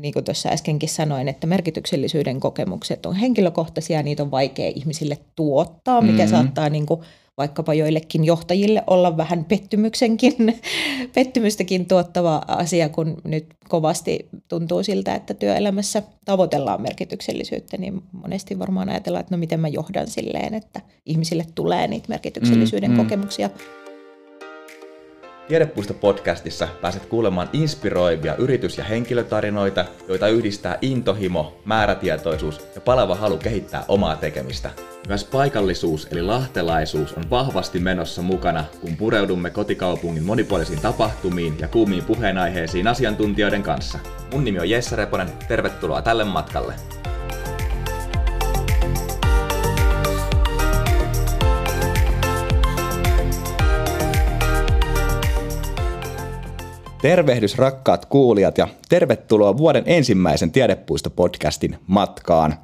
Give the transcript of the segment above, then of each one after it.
niin kuin tuossa äskenkin sanoin, että merkityksellisyyden kokemukset on henkilökohtaisia, niitä on vaikea ihmisille tuottaa, mikä mm-hmm. saattaa niin kuin vaikkapa joillekin johtajille olla vähän pettymyksenkin, pettymystäkin tuottava asia, kun nyt kovasti tuntuu siltä, että työelämässä tavoitellaan merkityksellisyyttä, niin monesti varmaan ajatellaan, että no miten mä johdan silleen, että ihmisille tulee niitä merkityksellisyyden mm, mm. kokemuksia. Tiedepuisto-podcastissa pääset kuulemaan inspiroivia yritys- ja henkilötarinoita, joita yhdistää intohimo, määrätietoisuus ja palava halu kehittää omaa tekemistä. Myös paikallisuus eli lahtelaisuus on vahvasti menossa mukana, kun pureudumme kotikaupungin monipuolisiin tapahtumiin ja kuumiin puheenaiheisiin asiantuntijoiden kanssa. Mun nimi on Jesse Reponen, tervetuloa tälle matkalle. Tervehdys rakkaat kuulijat ja tervetuloa vuoden ensimmäisen Tiedepuisto-podcastin matkaan.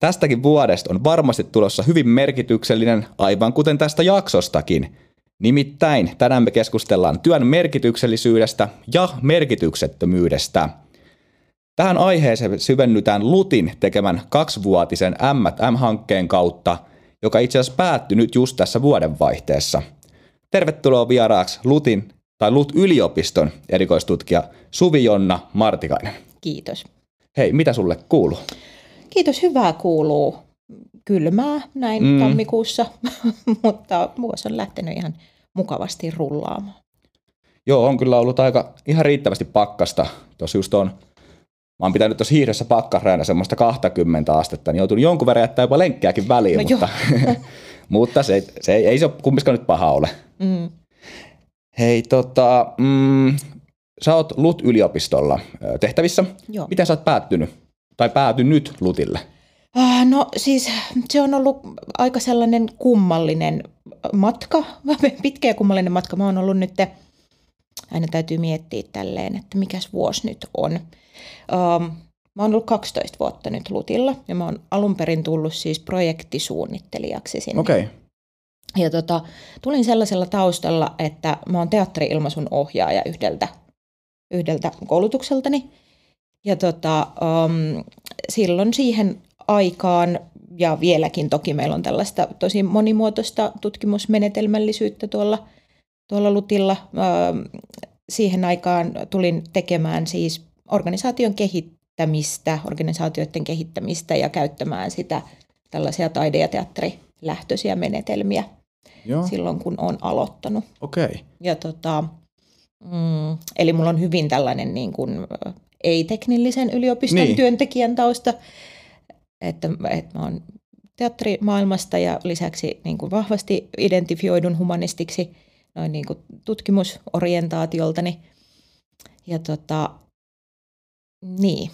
Tästäkin vuodesta on varmasti tulossa hyvin merkityksellinen, aivan kuten tästä jaksostakin. Nimittäin tänään me keskustellaan työn merkityksellisyydestä ja merkityksettömyydestä. Tähän aiheeseen syvennytään Lutin tekemän kaksivuotisen M&M-hankkeen kautta, joka itse asiassa päättyi nyt just tässä vuodenvaihteessa. Tervetuloa vieraaksi Lutin tai LUT-yliopiston erikoistutkija Suvi-Jonna Martikainen. Kiitos. Hei, mitä sulle kuuluu? Kiitos, hyvää kuuluu. Kylmää näin mm. tammikuussa, mutta vuosi on lähtenyt ihan mukavasti rullaamaan. Joo, on kyllä ollut aika ihan riittävästi pakkasta. Tuossa just on, mä oon pitänyt tuossa hiihdessä pakkasreena semmoista 20 astetta, niin joutunut jonkun verran jättää jopa lenkkejäkin väliin, no mutta, mutta se, se ei, ei se ole kumminkaan nyt paha ole. Mm. Hei, tota, mm, sä oot LUT-yliopistolla tehtävissä. Joo. Miten sä oot päättynyt tai päätynyt LUTille? Äh, no siis se on ollut aika sellainen kummallinen matka, pitkä ja kummallinen matka. Mä oon ollut nyt, aina täytyy miettiä tälleen, että mikäs vuosi nyt on. Ähm, mä oon ollut 12 vuotta nyt Lutilla ja mä oon alun perin tullut siis projektisuunnittelijaksi sinne. Okei. Okay. Ja tota, tulin sellaisella taustalla, että mä oon teatteriilmaisun ohjaaja yhdeltä, yhdeltä koulutukseltani. Ja tota, um, silloin siihen aikaan, ja vieläkin toki meillä on tällaista tosi monimuotoista tutkimusmenetelmällisyyttä tuolla, tuolla Lutilla. Um, siihen aikaan tulin tekemään siis organisaation kehittämistä, organisaatioiden kehittämistä ja käyttämään sitä tällaisia taide- ja teatterilähtöisiä menetelmiä Joo. silloin, kun olen aloittanut. Okei. Okay. Ja tota, mm, eli mulla on hyvin tällainen niin kuin, ei-teknillisen yliopiston niin. työntekijän tausta, että, että mä oon teatterimaailmasta ja lisäksi niin kuin vahvasti identifioidun humanistiksi noin niin kuin tutkimusorientaatioltani. Ja tota, niin,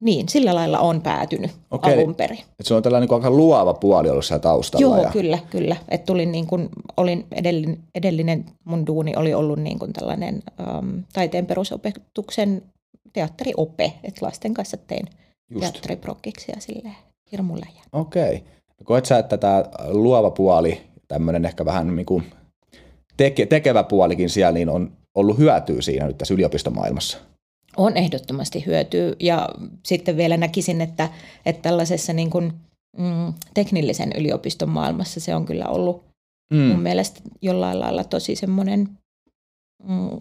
niin, sillä lailla on päätynyt Okei. alun perin. Et se on tällainen niin aika luova puoli ollut siellä taustalla. Joo, ja... kyllä, kyllä. Et tulin niin kuin, olin edellinen, edellinen mun duuni oli ollut niin kuin tällainen um, taiteen perusopetuksen teatteriope, että lasten kanssa tein Just. teatteriprokkiksia sille hirmulle. Okei. No koet sä, että tämä luova puoli, tämmöinen ehkä vähän niin kuin teke, tekevä puolikin siellä, niin on ollut hyötyä siinä nyt tässä yliopistomaailmassa? On ehdottomasti hyötyä. Ja sitten vielä näkisin, että, että tällaisessa niin kuin, mm, teknillisen yliopiston maailmassa se on kyllä ollut mm. mun mielestä jollain lailla tosi semmoinen mm,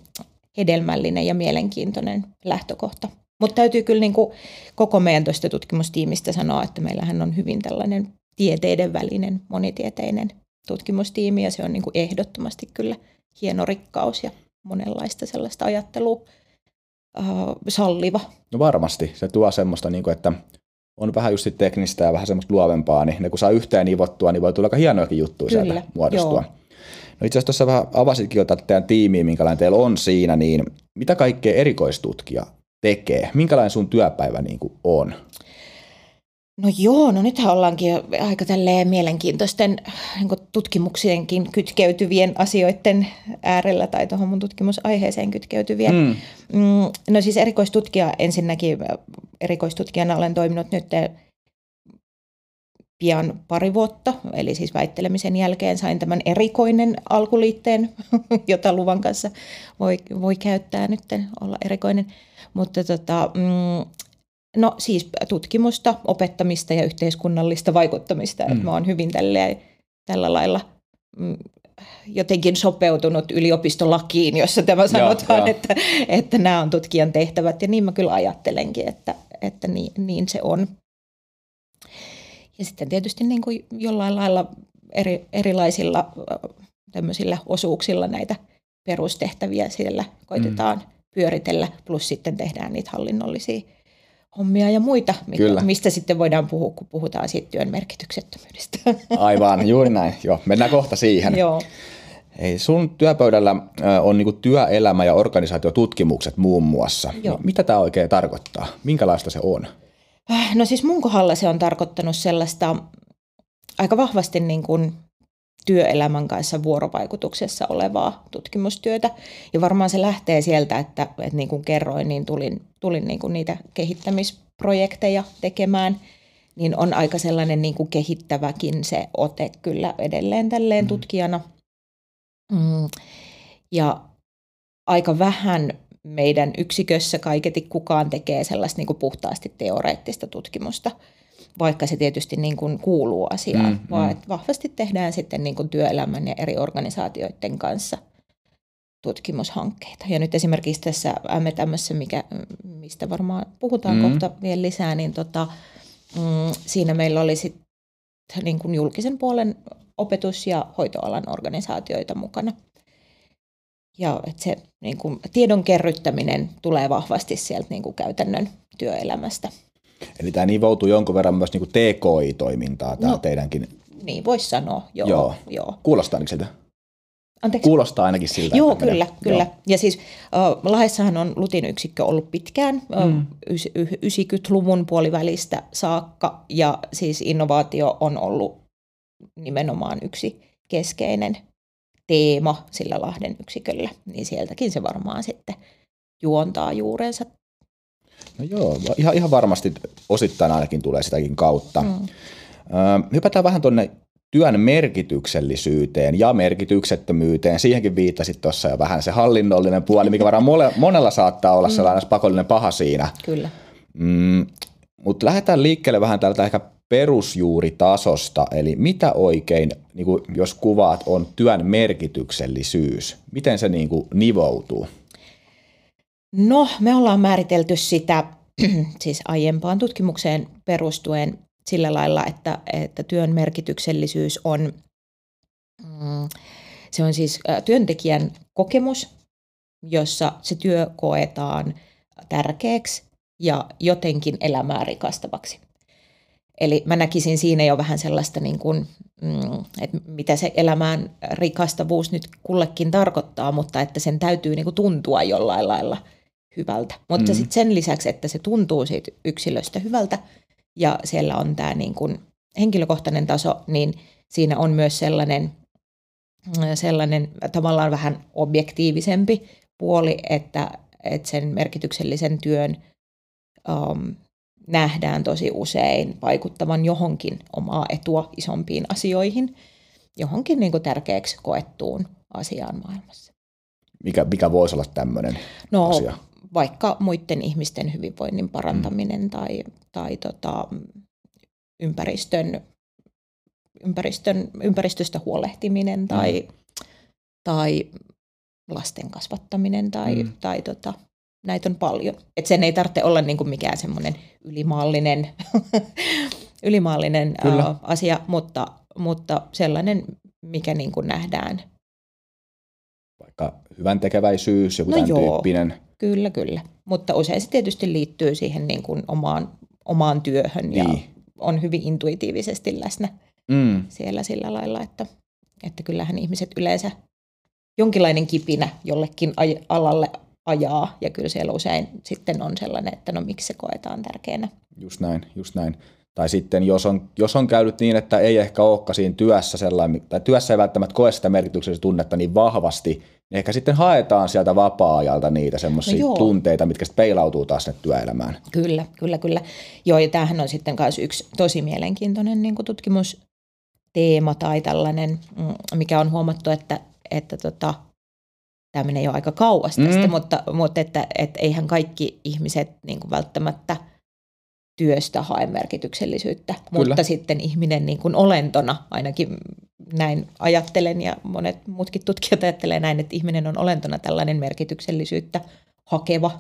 hedelmällinen ja mielenkiintoinen lähtökohta. Mutta täytyy kyllä niin kuin koko meidän tuosta tutkimustiimistä sanoa, että meillähän on hyvin tällainen tieteiden välinen monitieteinen tutkimustiimi ja se on niin kuin ehdottomasti kyllä hieno rikkaus ja monenlaista sellaista ajattelua salliva. No varmasti. Se tuo semmoista, niin kuin, että on vähän just teknistä ja vähän semmoista luovempaa, niin ne kun saa yhteen nivottua, niin voi tulla aika hienoakin juttuja Kyllä, sieltä muodostua. Joo. No itse asiassa tuossa vähän avasitkin jo teidän tiimiä, minkälainen teillä on siinä, niin mitä kaikkea erikoistutkija tekee? Minkälainen sun työpäivä niin kuin on? No joo, no nythän ollaankin aika tälleen mielenkiintoisten niin tutkimuksienkin kytkeytyvien asioiden äärellä tai tuohon mun tutkimusaiheeseen kytkeytyvien. Mm. mm no siis erikoistutkija ensinnäkin, erikoistutkijana olen toiminut nyt pian pari vuotta, eli siis väittelemisen jälkeen sain tämän erikoinen alkuliitteen, jota luvan kanssa voi, voi käyttää nyt, olla erikoinen. Mutta tota, mm, No siis tutkimusta, opettamista ja yhteiskunnallista vaikuttamista. Mm. Mä oon hyvin tälleen, tällä lailla mm, jotenkin sopeutunut yliopistolakiin, jossa tämä sanotaan, joo, että, että nämä on tutkijan tehtävät. Ja niin mä kyllä ajattelenkin, että, että niin, niin se on. Ja sitten tietysti niin kuin jollain lailla eri, erilaisilla tämmöisillä osuuksilla näitä perustehtäviä siellä koitetaan mm. pyöritellä, plus sitten tehdään niitä hallinnollisia hommia ja muita, Kyllä. mistä sitten voidaan puhua, kun puhutaan siitä työn merkityksettömyydestä. Aivan, juuri näin. Joo, mennään kohta siihen. Joo. Ei, sun työpöydällä on niin työelämä- ja organisaatiotutkimukset muun muassa. Joo. Mitä tämä oikein tarkoittaa? Minkälaista se on? Äh, no siis mun kohdalla se on tarkoittanut sellaista aika vahvasti niin kuin työelämän kanssa vuorovaikutuksessa olevaa tutkimustyötä. Ja varmaan se lähtee sieltä, että, että niin kuin kerroin, niin tulin, tulin niin kuin niitä kehittämisprojekteja tekemään, niin on aika sellainen niin kuin kehittäväkin se ote kyllä edelleen tälleen mm. tutkijana. Mm. Ja aika vähän meidän yksikössä kaiketi kukaan tekee sellaista niin kuin puhtaasti teoreettista tutkimusta – vaikka se tietysti niin kuin kuuluu asiaan, mm, vaan mm. että vahvasti tehdään sitten niin kuin työelämän ja eri organisaatioiden kanssa tutkimushankkeita. Ja nyt esimerkiksi tässä MTMssä, mikä, mistä varmaan puhutaan mm. kohta vielä lisää, niin tota, mm, siinä meillä oli sitten niin kuin julkisen puolen opetus- ja hoitoalan organisaatioita mukana. Ja että se niin kuin, tiedon kerryttäminen tulee vahvasti sieltä niin kuin käytännön työelämästä. Eli tämä nivoutuu jonkun verran myös niin TKI-toimintaa, tämä no, teidänkin. Niin, voisi sanoa, joo. joo. joo. Kuulostaa ainakin siltä? Anteeksi? Kuulostaa ainakin siltä. Joo, kyllä, menee. kyllä. Joo. Ja siis uh, Lahdessahan on Lutin yksikkö ollut pitkään, mm. 90-luvun puolivälistä saakka, ja siis innovaatio on ollut nimenomaan yksi keskeinen teema sillä Lahden yksiköllä, niin sieltäkin se varmaan sitten juontaa juurensa No joo, ihan, ihan varmasti osittain ainakin tulee sitäkin kautta. Mm. Ö, hypätään vähän tuonne työn merkityksellisyyteen ja merkityksettömyyteen. Siihenkin viittasit tuossa jo vähän se hallinnollinen puoli, mikä varmaan mole, monella saattaa olla mm. sellainen pakollinen paha siinä. Kyllä. Mm, Mutta lähdetään liikkeelle vähän tältä ehkä perusjuuritasosta, eli mitä oikein, niin kuin jos kuvaat, on työn merkityksellisyys? Miten se niin kuin nivoutuu? No, me ollaan määritelty sitä siis aiempaan tutkimukseen perustuen sillä lailla, että, että työn merkityksellisyys on, mm, se on siis työntekijän kokemus, jossa se työ koetaan tärkeäksi ja jotenkin elämää rikastavaksi. Eli mä näkisin siinä jo vähän sellaista, niin kuin, mm, että mitä se elämään rikastavuus nyt kullekin tarkoittaa, mutta että sen täytyy niin kuin tuntua jollain lailla – hyvältä. Mutta mm. sitten sen lisäksi, että se tuntuu siitä yksilöstä hyvältä ja siellä on tämä niin kuin henkilökohtainen taso, niin siinä on myös sellainen, sellainen tavallaan vähän objektiivisempi puoli, että, että sen merkityksellisen työn um, nähdään tosi usein vaikuttavan johonkin omaa etua isompiin asioihin, johonkin niin kuin tärkeäksi koettuun asiaan maailmassa. Mikä, mikä voisi olla tämmöinen no, asia? Vaikka muiden ihmisten hyvinvoinnin parantaminen mm. tai, tai tota, ympäristön, ympäristön, ympäristöstä huolehtiminen tai, mm. tai lasten kasvattaminen tai, mm. tai tota, näitä on paljon. Et sen ei tarvitse olla niinku mikään semmoinen ylimaallinen, ylimaallinen uh, asia, mutta, mutta sellainen, mikä niinku nähdään. Vaikka hyvän tekeväisyys, joku no tämän joo, tyyppinen. Kyllä, kyllä. Mutta usein se tietysti liittyy siihen niin kuin omaan, omaan työhön ja niin. on hyvin intuitiivisesti läsnä mm. siellä sillä lailla, että, että kyllähän ihmiset yleensä jonkinlainen kipinä jollekin aj- alalle ajaa ja kyllä siellä usein sitten on sellainen, että no miksi se koetaan tärkeänä. Just näin, just näin. Tai sitten jos on, jos on käynyt niin, että ei ehkä olekaan siinä työssä sellainen, tai työssä ei välttämättä koe sitä merkityksellistä tunnetta niin vahvasti, ehkä sitten haetaan sieltä vapaa-ajalta niitä semmoisia no tunteita, mitkä sitten peilautuu taas sinne työelämään. Kyllä, kyllä, kyllä. Joo, ja tämähän on sitten myös yksi tosi mielenkiintoinen niin kuin tutkimusteema tai tällainen, mm, mikä on huomattu, että, että tota, tämä menee jo aika kauas tästä, mm. mutta, mutta että, että eihän kaikki ihmiset niin kuin välttämättä työstä hae merkityksellisyyttä, Kyllä. mutta sitten ihminen niin kuin olentona, ainakin näin ajattelen ja monet muutkin tutkijat ajattelee näin, että ihminen on olentona tällainen merkityksellisyyttä hakeva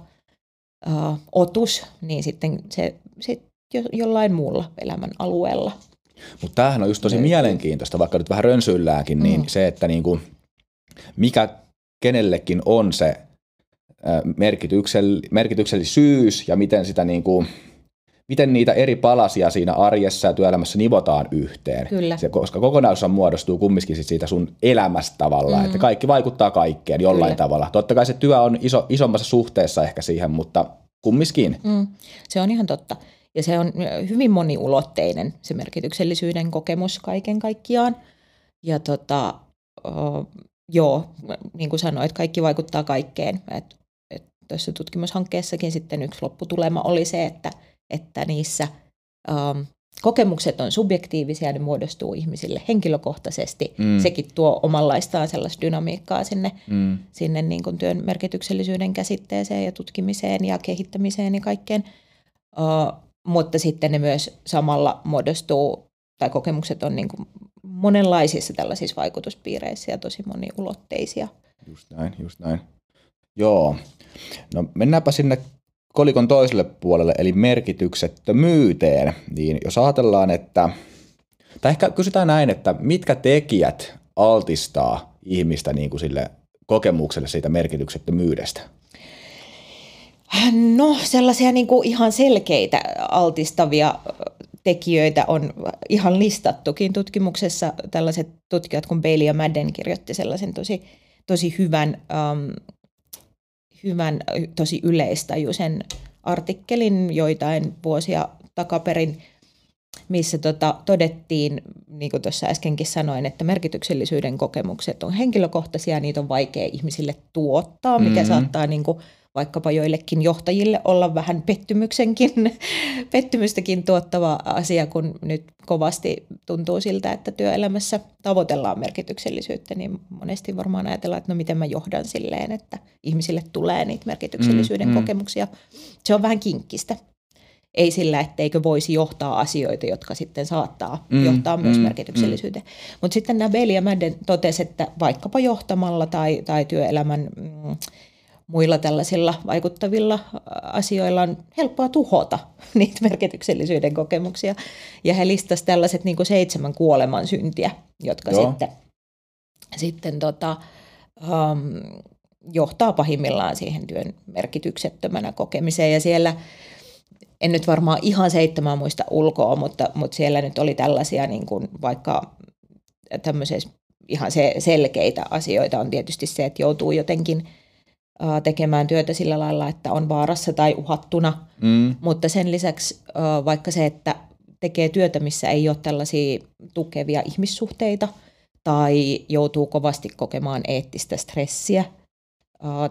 uh, otus, niin sitten se, se jo, jollain muulla elämän alueella. Mutta tämähän on just tosi mielenkiintoista, vaikka nyt vähän rönsyilläänkin, niin mm. se, että niinku, mikä kenellekin on se merkityksell, merkityksellisyys ja miten sitä niinku, miten niitä eri palasia siinä arjessa ja työelämässä nivotaan yhteen. Kyllä. Se, koska kokonaisuus muodostuu kumminkin sit siitä sun elämästä tavallaan, mm. että kaikki vaikuttaa kaikkeen jollain Kyllä. tavalla. Totta kai se työ on iso, isommassa suhteessa ehkä siihen, mutta kumminkin. Mm. Se on ihan totta. Ja se on hyvin moniulotteinen se merkityksellisyyden kokemus kaiken kaikkiaan. Ja tota, oh, joo, niin kuin sanoit, kaikki vaikuttaa kaikkeen. Et, et tuossa tutkimushankkeessakin sitten yksi lopputulema oli se, että, että niissä um, kokemukset on subjektiivisia, ne muodostuu ihmisille henkilökohtaisesti. Mm. Sekin tuo omanlaistaan sellaista dynamiikkaa sinne, mm. sinne niin kuin työn merkityksellisyyden käsitteeseen ja tutkimiseen ja kehittämiseen ja kaikkeen. Uh, mutta sitten ne myös samalla muodostuu, tai kokemukset on niin kuin monenlaisissa tällaisissa vaikutuspiireissä ja tosi moniulotteisia. Just näin, just näin. Joo. No mennäänpä sinne kolikon toiselle puolelle, eli merkityksettömyyteen. Niin jos ajatellaan, että, tai ehkä kysytään näin, että mitkä tekijät altistaa ihmistä niin kuin sille kokemukselle siitä merkityksettömyydestä? No sellaisia niin kuin ihan selkeitä altistavia tekijöitä on ihan listattukin tutkimuksessa. Tällaiset tutkijat kuin Bailey ja Madden kirjoitti sellaisen tosi, tosi hyvän, um, hyvän, tosi yleistajuisen artikkelin joitain vuosia takaperin, missä tota, todettiin, niin kuin tuossa äskenkin sanoin, että merkityksellisyyden kokemukset on henkilökohtaisia, niitä on vaikea ihmisille tuottaa, mikä mm-hmm. saattaa niin kuin, vaikkapa joillekin johtajille olla vähän pettymyksenkin, pettymystäkin tuottava asia, kun nyt kovasti tuntuu siltä, että työelämässä tavoitellaan merkityksellisyyttä, niin monesti varmaan ajatellaan, että no miten mä johdan silleen, että ihmisille tulee niitä merkityksellisyyden mm, mm. kokemuksia. Se on vähän kinkkistä. Ei sillä, etteikö voisi johtaa asioita, jotka sitten saattaa mm, johtaa myös mm, merkityksellisyyteen. Mm. Mutta sitten nämä Bailey ja Madden totesi, että vaikkapa johtamalla tai, tai työelämän mm, muilla tällaisilla vaikuttavilla asioilla on helppoa tuhota niitä merkityksellisyyden kokemuksia. Ja he listasivat tällaiset niin kuin seitsemän kuoleman syntiä, jotka Joo. sitten, sitten tota, um, johtaa pahimmillaan siihen työn merkityksettömänä kokemiseen. Ja siellä, en nyt varmaan ihan seitsemän muista ulkoa, mutta, mutta siellä nyt oli tällaisia niin kuin vaikka tämmöisiä ihan se, selkeitä asioita on tietysti se, että joutuu jotenkin – tekemään työtä sillä lailla, että on vaarassa tai uhattuna. Mm. Mutta sen lisäksi vaikka se, että tekee työtä, missä ei ole tällaisia tukevia ihmissuhteita tai joutuu kovasti kokemaan eettistä stressiä,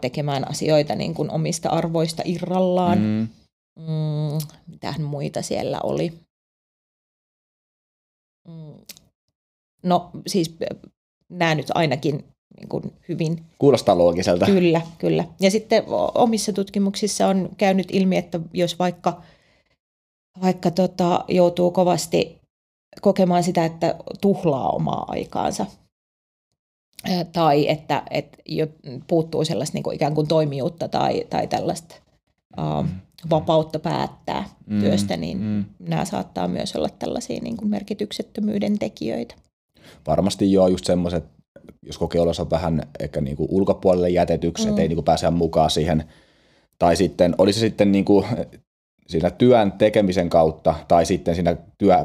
tekemään asioita niin kuin omista arvoista irrallaan. Mm. Mm, mitähän muita siellä oli? Mm. No siis nämä nyt ainakin niin kuin hyvin. Kuulostaa loogiselta. Kyllä, kyllä. Ja sitten omissa tutkimuksissa on käynyt ilmi, että jos vaikka, vaikka tota, joutuu kovasti kokemaan sitä, että tuhlaa omaa aikaansa, tai että, että puuttuu sellaista niin kuin ikään kuin toimijuutta tai, tai tällaista uh, vapautta päättää mm, työstä, niin mm. nämä saattaa myös olla tällaisia niin kuin merkityksettömyyden tekijöitä. Varmasti joo, just semmoiset jos kokee olonsa vähän ehkä niin kuin ulkopuolelle jätetyksi, mm. ettei niin kuin pääse mukaan siihen. Tai sitten, oli se sitten niin kuin siinä työn tekemisen kautta tai sitten siinä työ,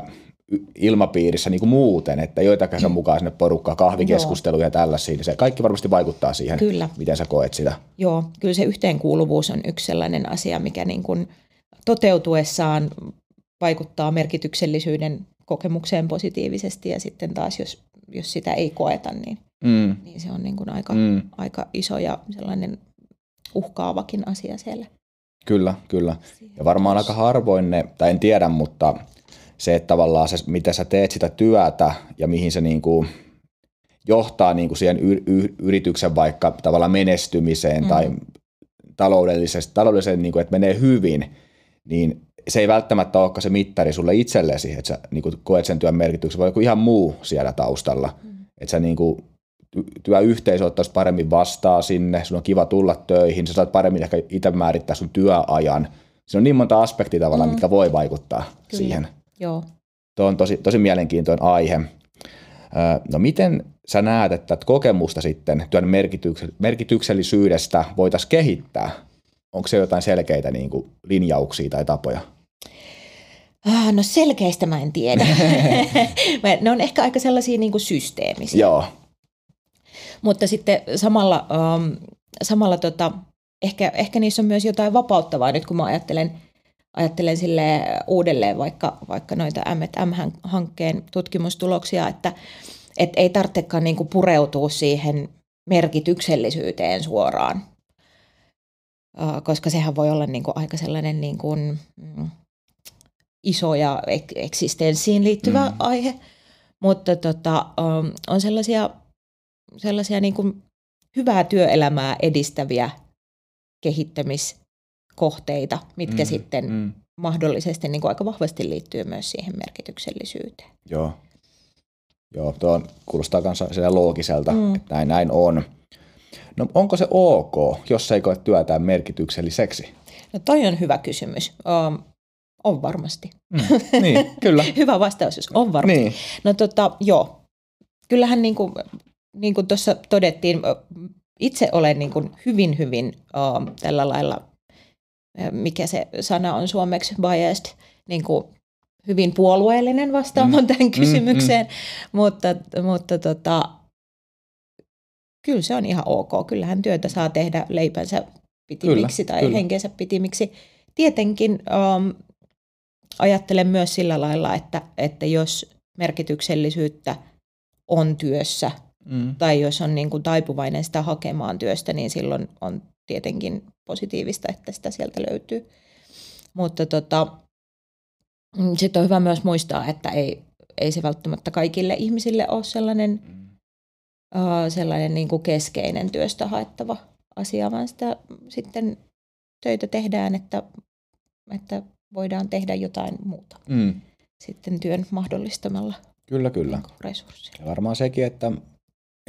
ilmapiirissä niin kuin muuten, että joitakin mm. mukaan sinne porukkaa, kahvikeskusteluja ja tällaisia, niin se kaikki varmasti vaikuttaa siihen, kyllä. miten sä koet sitä. Joo, kyllä se yhteenkuuluvuus on yksi sellainen asia, mikä niin kuin toteutuessaan vaikuttaa merkityksellisyyden kokemukseen positiivisesti ja sitten taas jos, jos sitä ei koeta, niin, mm. niin se on niin kuin aika, mm. aika iso ja sellainen uhkaavakin asia siellä. Kyllä, kyllä. Ja varmaan aika harvoin ne, tai en tiedä, mutta se, että tavallaan se, miten sä teet sitä työtä ja mihin se niin kuin johtaa niin kuin siihen y- y- yrityksen vaikka tavallaan menestymiseen mm. tai taloudelliseen, taloudelliseen niin kuin, että menee hyvin, niin se ei välttämättä olekaan se mittari sulle itsellesi, että sä niin kuin koet sen työn merkityksen, voi joku ihan muu siellä taustalla. Mm. Että sä niin kuin, työyhteisö ottaisi paremmin vastaa sinne, sun on kiva tulla töihin, sä saat paremmin ehkä itse määrittää sun työajan. Siinä on niin monta aspektia tavallaan, mm. mitkä voi vaikuttaa Kyllä. siihen. Joo. Tuo on tosi, tosi mielenkiintoinen aihe. No miten sä näet, että kokemusta sitten työn merkityksellisyydestä voitaisiin kehittää? Onko se jotain selkeitä niin kuin linjauksia tai tapoja? Ah, no selkeistä mä en tiedä. ne on ehkä aika sellaisia niin kuin systeemisiä. Joo. Mutta sitten samalla, um, samalla tota, ehkä, ehkä niissä on myös jotain vapauttavaa nyt, kun mä ajattelen, ajattelen sille uudelleen vaikka, vaikka noita M&M-hankkeen tutkimustuloksia, että et ei tarvitsekaan niinku pureutua siihen merkityksellisyyteen suoraan, uh, koska sehän voi olla niinku aika sellainen niinku, mm, iso ja ek- eksistenssiin liittyvä mm. aihe, mutta tota, um, on sellaisia, sellaisia niinku hyvää työelämää edistäviä kehittämiskohteita, mitkä mm, sitten mm. mahdollisesti niin kuin aika vahvasti liittyy myös siihen merkityksellisyyteen. Joo, Joo tuo kuulostaa myös loogiselta, mm. että näin, näin on. No onko se ok, jos ei koe työtään merkitykselliseksi? No toi on hyvä kysymys. Um, on varmasti. Mm, niin, kyllä. hyvä vastaus, jos on varmasti. Niin. No tota, joo. Kyllähän niin kuin, niin kuin tuossa todettiin, itse olen niin kuin hyvin, hyvin uh, tällä lailla, mikä se sana on suomeksi, biased, niin kuin hyvin puolueellinen vastaamaan mm. tähän mm, kysymykseen, mm, mm. mutta, mutta tota, kyllä se on ihan ok. Kyllähän työtä saa tehdä leipänsä pitimiksi kyllä, tai kyllä. henkensä pitimiksi. Tietenkin um, ajattelen myös sillä lailla, että, että jos merkityksellisyyttä on työssä – mm. tai jos on niin kuin taipuvainen sitä hakemaan työstä, niin silloin on tietenkin positiivista, että sitä sieltä löytyy. Mutta tota, mm, sitten on hyvä myös muistaa, että ei, ei se välttämättä kaikille ihmisille ole sellainen, mm. uh, sellainen niin kuin keskeinen työstä haettava asia, vaan sitä sitten töitä tehdään, että, että voidaan tehdä jotain muuta mm. sitten työn mahdollistamalla Kyllä, kyllä. Niin resurssilla. Ja varmaan sekin, että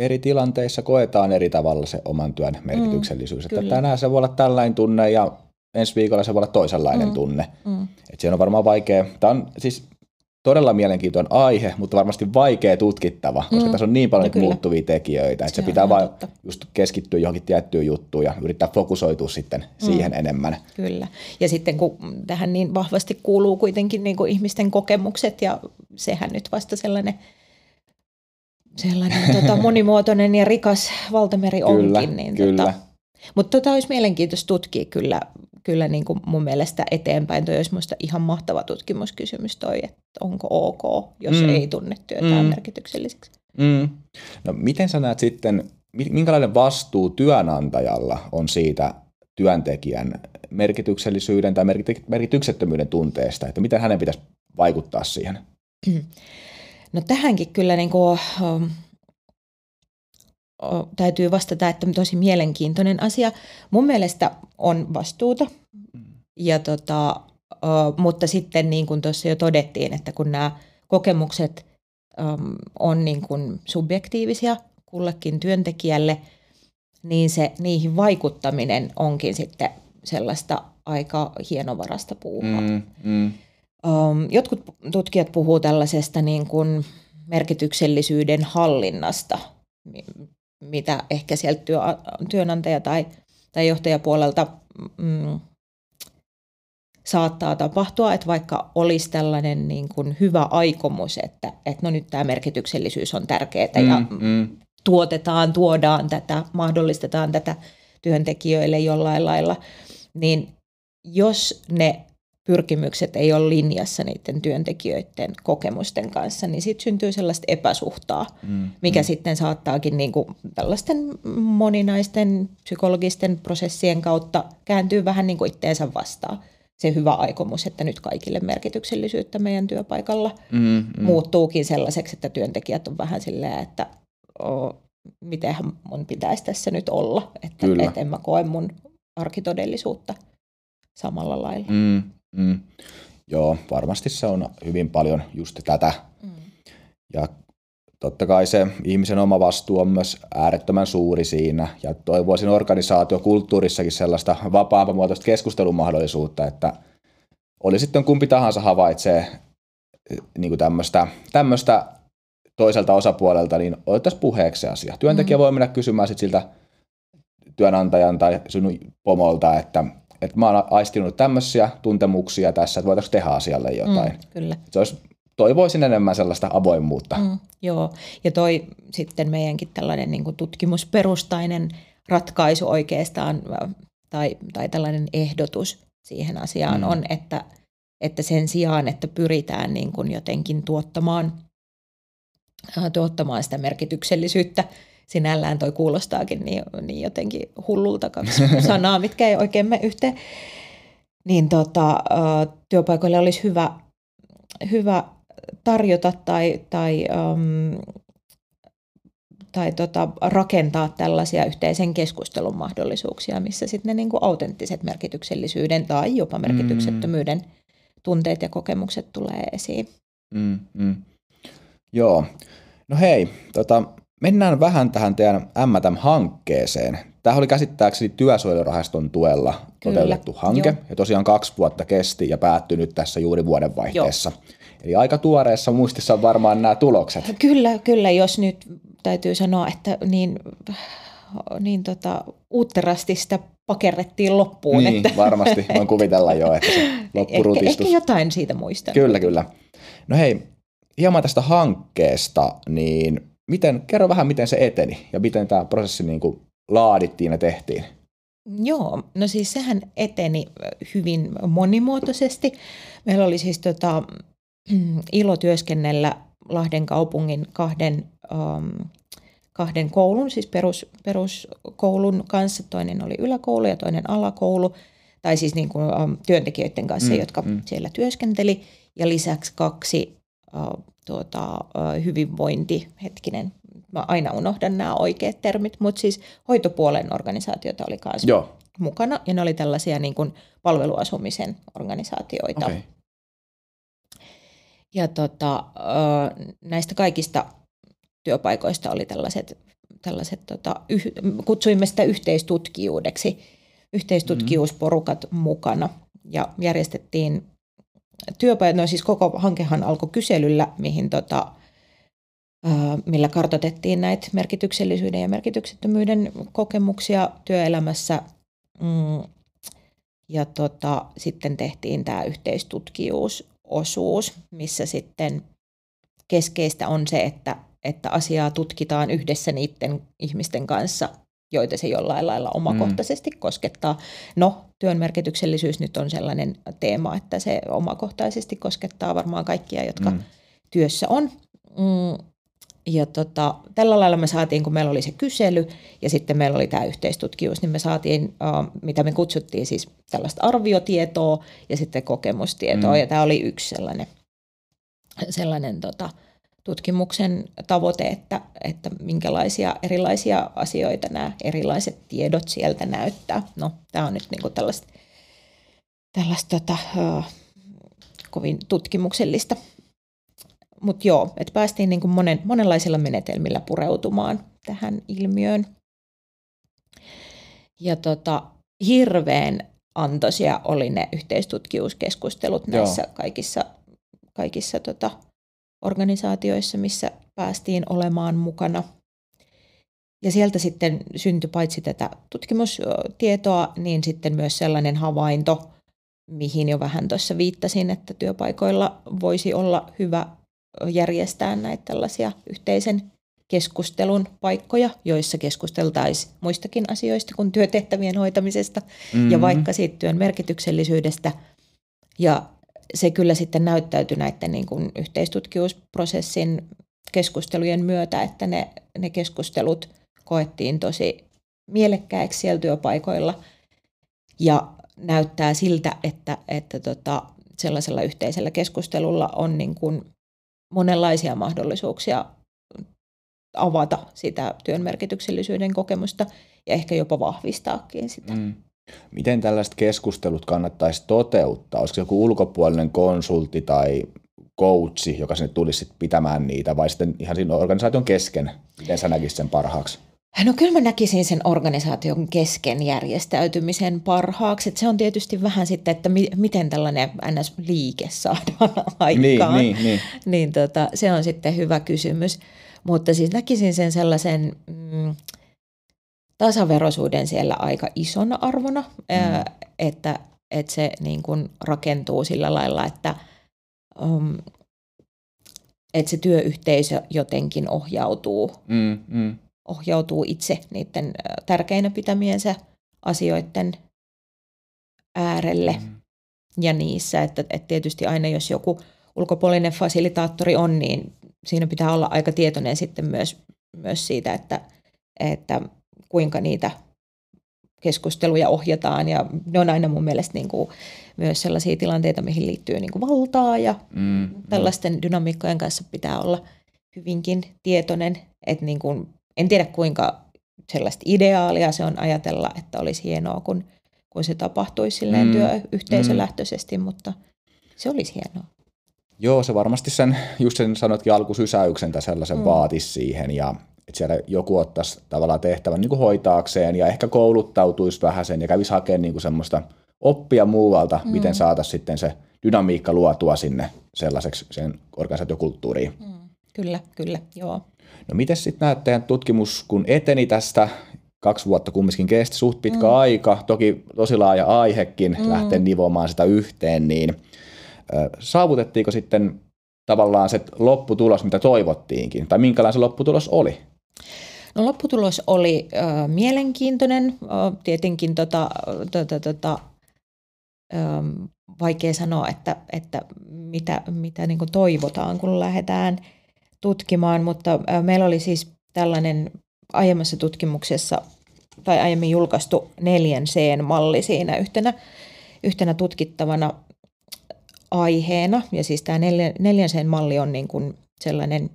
eri tilanteissa koetaan eri tavalla se oman työn mm, merkityksellisyys. Mm, että tänään se voi olla tällainen tunne ja ensi viikolla se voi olla toisenlainen mm, tunne. Mm. Et siinä on varmaan vaikea, tämä on siis todella mielenkiintoinen aihe, mutta varmasti vaikea tutkittava, koska mm. tässä on niin paljon no, muuttuvia tekijöitä, että se, se pitää vain just keskittyä johonkin tiettyyn juttuun ja yrittää fokusoitua sitten mm. siihen enemmän. Kyllä. Ja sitten kun tähän niin vahvasti kuuluu kuitenkin niin kuin ihmisten kokemukset ja sehän nyt vasta sellainen – sellainen tota, monimuotoinen ja rikas valtameri kyllä, onkin. Niin, kyllä. Tota, mutta tota olisi mielenkiintoista tutkia kyllä, kyllä niin kuin mun mielestä eteenpäin. Toi olisi minusta ihan mahtava tutkimuskysymys toi, että onko ok, jos mm. ei tunne työtään mm. merkitykselliseksi. Mm. No, miten sä näet sitten, minkälainen vastuu työnantajalla on siitä työntekijän merkityksellisyyden tai merkityksettömyyden tunteesta, että miten hänen pitäisi vaikuttaa siihen? No tähänkin kyllä niin kuin, oh, täytyy vastata, että tosi mielenkiintoinen asia. Mun mielestä on vastuuta, ja tota, mutta sitten niin kuin tuossa jo todettiin, että kun nämä kokemukset um, on niin kuin subjektiivisia kullekin työntekijälle, niin se niihin vaikuttaminen onkin sitten sellaista aika hienovarasta puuhaa. Mm, mm. Um, jotkut tutkijat puhuu tällaisesta niin kuin merkityksellisyyden hallinnasta, mitä ehkä sieltä työ, työnantaja- tai, tai johtajapuolelta mm, saattaa tapahtua, että vaikka olisi tällainen niin kuin hyvä aikomus, että, että no nyt tämä merkityksellisyys on tärkeää mm, ja mm. tuotetaan, tuodaan tätä, mahdollistetaan tätä työntekijöille jollain lailla, niin jos ne pyrkimykset ei ole linjassa niiden työntekijöiden kokemusten kanssa, niin sitten syntyy sellaista epäsuhtaa, mm, mikä mm. sitten saattaakin niin kuin tällaisten moninaisten psykologisten prosessien kautta kääntyy vähän niin kuin itteensä vastaan. Se hyvä aikomus, että nyt kaikille merkityksellisyyttä meidän työpaikalla mm, mm. muuttuukin sellaiseksi, että työntekijät on vähän silleen, että oh, mitenhän mun pitäisi tässä nyt olla, että, että en mä koe mun arkitodellisuutta samalla lailla. Mm, Mm. Joo, varmasti se on hyvin paljon just tätä. Mm. Ja totta kai se ihmisen oma vastuu on myös äärettömän suuri siinä. Ja toivoisin organisaatiokulttuurissakin sellaista vapaampamuotoista keskustelumahdollisuutta, että oli sitten kumpi tahansa havaitsee niin tämmöistä, tämmöistä toiselta osapuolelta, niin otettaisiin puheeksi se asia. Työntekijä mm. voi mennä kysymään sit siltä työnantajan tai sinun pomolta, että, että mä oon aistinut tämmöisiä tuntemuksia tässä, että voitaisiin tehdä asialle jotain. Mm, kyllä. Se olisi, toivoisin enemmän sellaista avoimuutta. Mm, joo, ja toi sitten meidänkin tällainen niin tutkimusperustainen ratkaisu oikeastaan, tai, tai tällainen ehdotus siihen asiaan mm. on, että, että sen sijaan, että pyritään niin kuin jotenkin tuottamaan, tuottamaan sitä merkityksellisyyttä sinällään toi kuulostaakin niin, niin jotenkin hullulta kaksi sanaa, mitkä ei oikein mene yhteen. Niin tota, työpaikoille olisi hyvä, hyvä tarjota tai, tai, um, tai tota, rakentaa tällaisia yhteisen keskustelun mahdollisuuksia, missä sitten ne niinku autenttiset merkityksellisyyden tai jopa mm. merkityksettömyyden mm. tunteet ja kokemukset tulee esiin. Mm, mm. Joo. No hei, tota, Mennään vähän tähän teidän MTM-hankkeeseen. Tämä oli käsittääkseni työsuojelurahaston tuella Kyllä, toteutettu hanke, jo. ja tosiaan kaksi vuotta kesti ja päättyi nyt tässä juuri vuodenvaihteessa. Joo. Eli aika tuoreessa muistissa on varmaan nämä tulokset. Kyllä, kyllä, jos nyt täytyy sanoa, että niin, niin tota, uutterasti sitä pakerrettiin loppuun. Niin, että... varmasti. Voin kuvitella jo, että se loppurutistus. Ehkä, ehkä jotain siitä muistan. Kyllä, kyllä. No hei, hieman tästä hankkeesta, niin Miten, kerro vähän, miten se eteni ja miten tämä prosessi niin kuin laadittiin ja tehtiin. Joo, no siis sehän eteni hyvin monimuotoisesti. Meillä oli siis tota, ilo työskennellä Lahden kaupungin kahden, um, kahden koulun, siis perus, peruskoulun kanssa. Toinen oli yläkoulu ja toinen alakoulu, tai siis niin kuin, um, työntekijöiden kanssa, mm, jotka mm. siellä työskenteli. Ja lisäksi kaksi uh, tuota, hyvinvointi, hetkinen, mä aina unohdan nämä oikeat termit, mutta siis hoitopuolen organisaatiota oli myös mukana, ja ne oli tällaisia niin kuin palveluasumisen organisaatioita. Okay. Ja tota, näistä kaikista työpaikoista oli tällaiset, tällaiset tota, yh, kutsuimme sitä yhteistutkijuudeksi, yhteistutkijuusporukat mm-hmm. mukana, ja järjestettiin työpajat, no siis koko hankehan alkoi kyselyllä, mihin tota, millä kartotettiin näitä merkityksellisyyden ja merkityksettömyyden kokemuksia työelämässä. Mm, ja tota, sitten tehtiin tämä yhteistutkijuusosuus, missä sitten keskeistä on se, että, että asiaa tutkitaan yhdessä niiden ihmisten kanssa, joita se jollain lailla omakohtaisesti mm. koskettaa. No, työn merkityksellisyys nyt on sellainen teema, että se omakohtaisesti koskettaa varmaan kaikkia, jotka mm. työssä on. Mm. Ja tota, tällä lailla me saatiin, kun meillä oli se kysely ja sitten meillä oli tämä yhteistutkimus, niin me saatiin, mitä me kutsuttiin siis tällaista arviotietoa ja sitten kokemustietoa. Mm. Ja tämä oli yksi sellainen, sellainen tota, tutkimuksen tavoite, että, että minkälaisia erilaisia asioita nämä erilaiset tiedot sieltä näyttää. No, tämä on nyt niin kuin tällaista, tällaista tota, uh, kovin tutkimuksellista. Mutta joo, että päästiin niin kuin monen, monenlaisilla menetelmillä pureutumaan tähän ilmiöön. Ja tota, hirveän antoisia oli ne yhteistutkimuskeskustelut näissä Joo. kaikissa, kaikissa tota, organisaatioissa, missä päästiin olemaan mukana. Ja sieltä sitten syntyi paitsi tätä tutkimustietoa, niin sitten myös sellainen havainto, mihin jo vähän tuossa viittasin, että työpaikoilla voisi olla hyvä järjestää näitä tällaisia yhteisen keskustelun paikkoja, joissa keskusteltaisiin muistakin asioista kuin työtehtävien hoitamisesta mm-hmm. ja vaikka siitä työn merkityksellisyydestä. Ja se kyllä sitten näyttäytyi näiden niin kuin yhteistutkimusprosessin keskustelujen myötä, että ne, ne keskustelut koettiin tosi mielekkäiksi siellä työpaikoilla ja näyttää siltä, että, että tota, sellaisella yhteisellä keskustelulla on niin kuin monenlaisia mahdollisuuksia avata sitä työn merkityksellisyyden kokemusta ja ehkä jopa vahvistaakin sitä. Mm. Miten tällaiset keskustelut kannattaisi toteuttaa? Olisiko joku ulkopuolinen konsultti tai coachi, joka sinne tulisi sit pitämään niitä, vai sitten ihan siinä organisaation kesken? Miten sä näkisit sen parhaaksi? No kyllä mä näkisin sen organisaation kesken järjestäytymisen parhaaksi. Et se on tietysti vähän sitten, että mi- miten tällainen NS-liike saadaan aikaan. Niin, niin, niin. niin tota, se on sitten hyvä kysymys. Mutta siis näkisin sen sellaisen mm, tasaveroisuuden siellä aika isona arvona, mm. ää, että, että se niin kuin rakentuu sillä lailla, että, um, että se työyhteisö jotenkin ohjautuu Mm, mm. ohjautuu itse niiden tärkeinä pitämiensä asioiden äärelle mm. ja niissä. Että, että tietysti aina jos joku ulkopuolinen fasilitaattori on, niin siinä pitää olla aika tietoinen sitten myös, myös siitä, että, että kuinka niitä keskusteluja ohjataan. Ja ne on aina mun mielestä niin kuin myös sellaisia tilanteita, mihin liittyy niin kuin valtaa ja Mm, tällaisten dynamiikkojen kanssa pitää olla hyvinkin tietoinen. Että niin kuin, en tiedä kuinka sellaista ideaalia se on ajatella, että olisi hienoa, kun, kun se tapahtuisi silleen Mm, työyhteisölähtöisesti, mutta se olisi hienoa. Joo, se varmasti sen, just sen sanotkin alkusysäyksen tai sellaisen mm. Mm. vaatisi siihen ja että siellä joku ottaisi tavallaan tehtävän niin kuin hoitaakseen ja ehkä kouluttautuisi vähän sen ja kävisi hakemaan niin kuin semmoista oppia muualta, mm. miten saataisiin sitten se dynamiikka luotua sinne sellaiseksi sen organisaatiokulttuuriin. Mm. Kyllä, kyllä, joo. No miten sitten näet teidän tutkimus, kun eteni tästä, kaksi vuotta kumminkin kesti, suht pitkä mm. aika, toki tosi laaja aihekin mm. lähteä nivomaan sitä yhteen, niin saavutettiinko sitten tavallaan se lopputulos, mitä toivottiinkin, tai minkälainen se lopputulos oli? No lopputulos oli ö, mielenkiintoinen. Ö, tietenkin tota, tota, tota, ö, vaikea sanoa, että, että mitä, mitä niin kuin toivotaan, kun lähdetään tutkimaan, mutta ö, meillä oli siis tällainen aiemmassa tutkimuksessa tai aiemmin julkaistu neljän C-malli siinä yhtenä, yhtenä tutkittavana aiheena. Ja siis tämä neljän, C-malli on niin kuin sellainen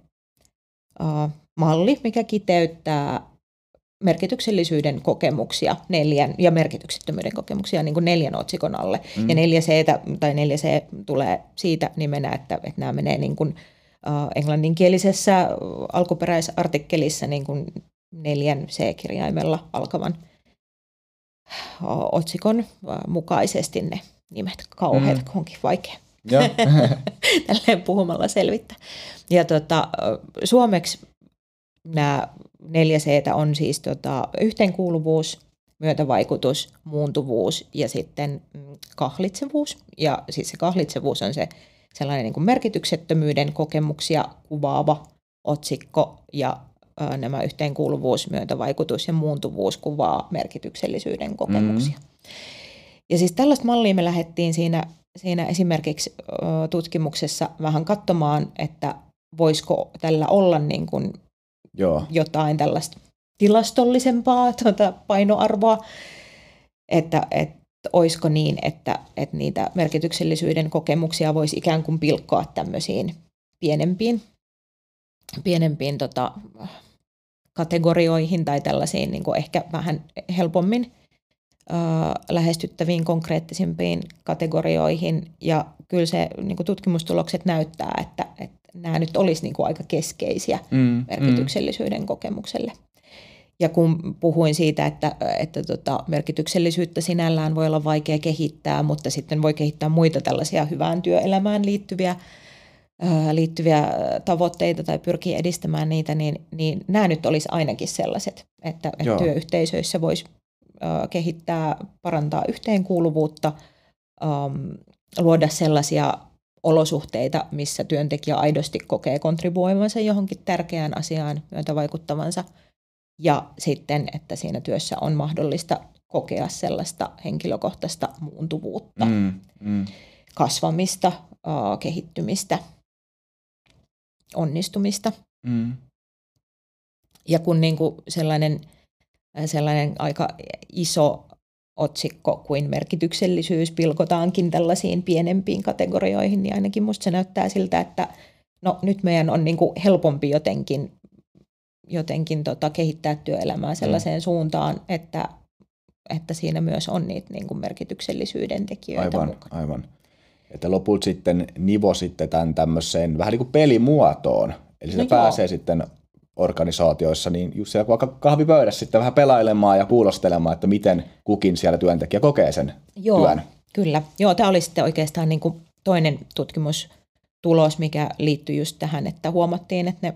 malli, mikä kiteyttää merkityksellisyyden kokemuksia neljän, ja merkityksettömyyden kokemuksia niin kuin neljän otsikon alle. Mm. Ja neljä C, tai neljä C tulee siitä nimenä, että, että nämä menee niin kuin, uh, englanninkielisessä alkuperäisartikkelissa niin kuin neljän C-kirjaimella alkavan uh, otsikon uh, mukaisesti ne nimet. Kauheat, mm. onkin vaikea. Tälleen puhumalla selvittää. Ja tota, suomeksi nämä neljä c on siis tota, yhteenkuuluvuus, myötävaikutus, muuntuvuus ja sitten mm, kahlitsevuus. Ja siis se kahlitsevuus on se sellainen niin kuin merkityksettömyyden kokemuksia kuvaava otsikko ja ö, nämä yhteenkuuluvuus, myötävaikutus ja muuntuvuus kuvaa merkityksellisyyden kokemuksia. Mm. Ja siis tällaista mallia me lähdettiin siinä, siinä esimerkiksi ö, tutkimuksessa vähän katsomaan, että voisiko tällä olla niin kuin Joo. jotain tällaista tilastollisempaa tuota painoarvoa, että, että olisiko niin, että, että niitä merkityksellisyyden kokemuksia voisi ikään kuin pilkkoa tämmöisiin pienempiin, pienempiin tota, kategorioihin tai tällaisiin niin kuin ehkä vähän helpommin äh, lähestyttäviin konkreettisimpiin kategorioihin. Ja kyllä se niin kuin tutkimustulokset näyttää, että, että nämä nyt olisi niin kuin aika keskeisiä Mm, merkityksellisyyden mm. kokemukselle. Ja kun puhuin siitä, että, että tota, merkityksellisyyttä sinällään voi olla vaikea kehittää, mutta sitten voi kehittää muita tällaisia hyvään työelämään liittyviä, liittyviä tavoitteita tai pyrkiä edistämään niitä, niin, niin nämä nyt olisi ainakin sellaiset, että, että työyhteisöissä voisi ää, kehittää, parantaa yhteenkuuluvuutta, luoda sellaisia olosuhteita, missä työntekijä aidosti kokee kontribuoivansa johonkin tärkeään asiaan, myötä vaikuttavansa. Ja sitten, että siinä työssä on mahdollista kokea sellaista henkilökohtaista muuntuvuutta, mm, mm. kasvamista, kehittymistä, onnistumista. Mm. Ja kun niin kuin sellainen, sellainen aika iso otsikko kuin merkityksellisyys pilkotaankin tällaisiin pienempiin kategorioihin, niin ainakin musta se näyttää siltä, että no nyt meidän on niin kuin helpompi jotenkin, jotenkin tota, kehittää työelämää sellaiseen mm. suuntaan, että että siinä myös on niitä niin kuin merkityksellisyyden tekijöitä Aivan, mukana. aivan. Että lopulta sitten nivo sitten tämän tämmöiseen vähän niin kuin pelimuotoon. Eli sitä No no joo. pääsee sitten organisaatioissa, niin just siellä vaikka kahvipöydässä sitten vähän pelailemaan ja kuulostelemaan, että miten kukin siellä työntekijä kokee sen Joo, työn. kyllä. Joo, tämä oli sitten oikeastaan niin kuin toinen tutkimustulos, mikä liittyy just tähän, että huomattiin, että ne,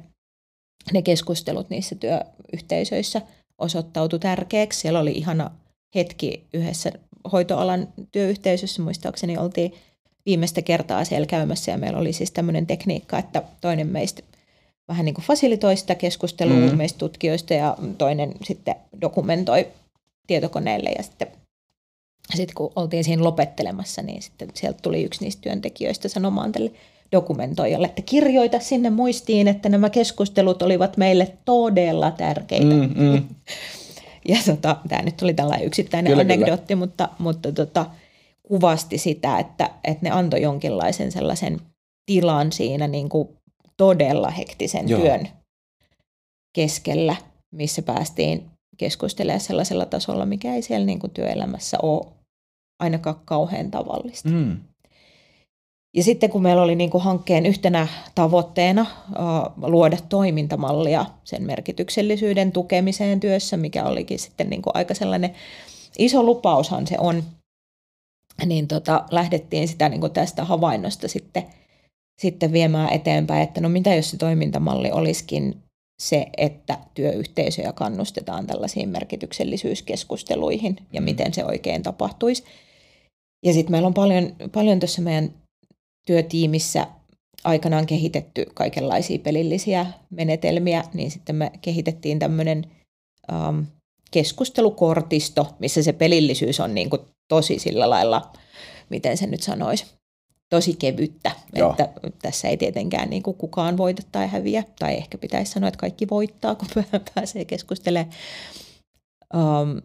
ne keskustelut niissä työyhteisöissä osoittautui tärkeäksi. Siellä oli ihana hetki yhdessä hoitoalan työyhteisössä, muistaakseni oltiin viimeistä kertaa siellä käymässä ja meillä oli siis tämmöinen tekniikka, että toinen meistä vähän niin kuin fasilitoi sitä keskustelua Mm. mm. meistä tutkijoista ja toinen sitten dokumentoi tietokoneelle ja sitten sitten kun oltiin siinä lopettelemassa, niin sitten sieltä tuli yksi niistä työntekijöistä sanomaan tälle dokumentoijalle, että kirjoita sinne muistiin, että nämä keskustelut olivat meille todella tärkeitä. Mm. Mm. Ja tota, tämä nyt oli tällainen yksittäinen Kyllä, kyllä, kyllä. anekdootti, mutta, mutta tota, kuvasti sitä, että, että ne antoi jonkinlaisen sellaisen tilan siinä niin kuin todella hektisen Joo. Työn keskellä, missä päästiin keskustelemaan sellaisella tasolla, mikä ei siellä niin kuin työelämässä ole ainakaan kauhean tavallista. Mm. Ja sitten kun meillä oli niin kuin hankkeen yhtenä tavoitteena uh, luoda toimintamallia sen merkityksellisyyden tukemiseen työssä, mikä olikin sitten niin kuin aika sellainen iso lupaushan se on, niin tota, lähdettiin sitä niin kuin tästä havainnosta sitten, sitten viemään eteenpäin, että no mitä jos se toimintamalli olisikin se, että työyhteisöjä kannustetaan tällaisiin merkityksellisyyskeskusteluihin ja Mm. miten se oikein tapahtuisi. Ja sitten meillä on paljon, paljon tuossa meidän työtiimissä aikanaan kehitetty kaikenlaisia pelillisiä menetelmiä, niin sitten me kehitettiin tämmöinen um, keskustelukortisto, missä se pelillisyys on niin kuin tosi sillä lailla, miten se nyt sanoisi, tosi kevyttä, Joo. että tässä ei tietenkään niin kuin kukaan voita tai häviä, tai ehkä pitäisi sanoa, että kaikki voittaa, kun pääsee keskustelemaan. Um,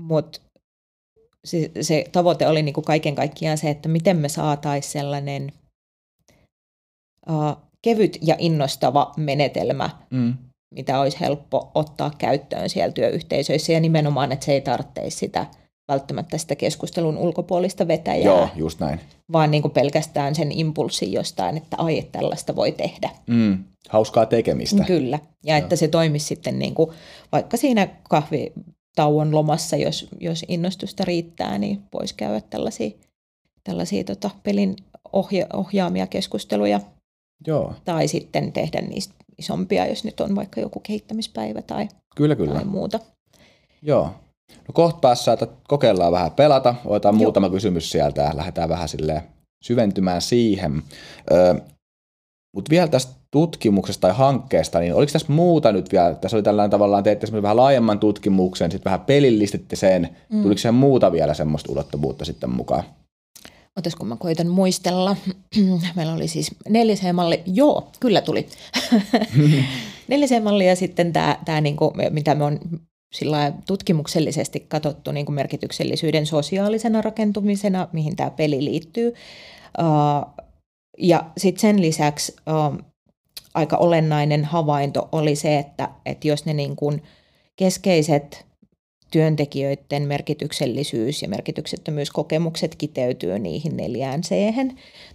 Mutta se, se tavoite oli niin kuin kaiken kaikkiaan se, että miten me saataisiin sellainen uh, kevyt ja innostava menetelmä, Mm. mitä olisi helppo ottaa käyttöön siellä työyhteisöissä ja nimenomaan, että se ei tarvitse sitä välttämättä sitä keskustelun ulkopuolista vetäjää, Joo, just näin. vaan niin kuin pelkästään sen impulssin jostain, että ai, että tällaista voi tehdä. Mm. Hauskaa tekemistä. Kyllä, ja että se toimisi sitten niin kuin, vaikka siinä kahvitauon lomassa, jos, jos innostusta riittää, niin voisi käydä tällaisia, tällaisia tota, pelin ohja, ohjaamia keskusteluja Joo, tai sitten tehdä niistä isompia, jos nyt on vaikka joku kehittämispäivä tai, kyllä kyllä. tai muuta. Joo. No kohta päässä, että kokeillaan vähän pelata. Otetaan Joo. muutama kysymys sieltä ja lähdetään vähän silleen syventymään siihen. Öö, Mutta vielä tästä tutkimuksesta tai hankkeesta, niin oliko tässä muuta nyt vielä? Tässä oli tällainen tavallaan, teitte semmoisen vähän laajemman tutkimuksen, sitten vähän pelillistitte sen. Mm. Tuliko siihen muuta vielä semmoista ulottuvuutta sitten mukaan? Otas kun mä koitan muistella. Meillä oli siis 4C-malli. Joo, kyllä tuli. 4C-malli ja sitten tämä, tämä niinku, mitä me on sillä tutkimuksellisesti katsottu niin kuin merkityksellisyyden sosiaalisena rakentumisena, mihin tämä peli liittyy. Ja sitten sen lisäksi aika olennainen havainto oli se, että, että jos ne niin kuin keskeiset työntekijöiden merkityksellisyys ja merkityksettömyyskokemukset kiteytyy niihin neljään c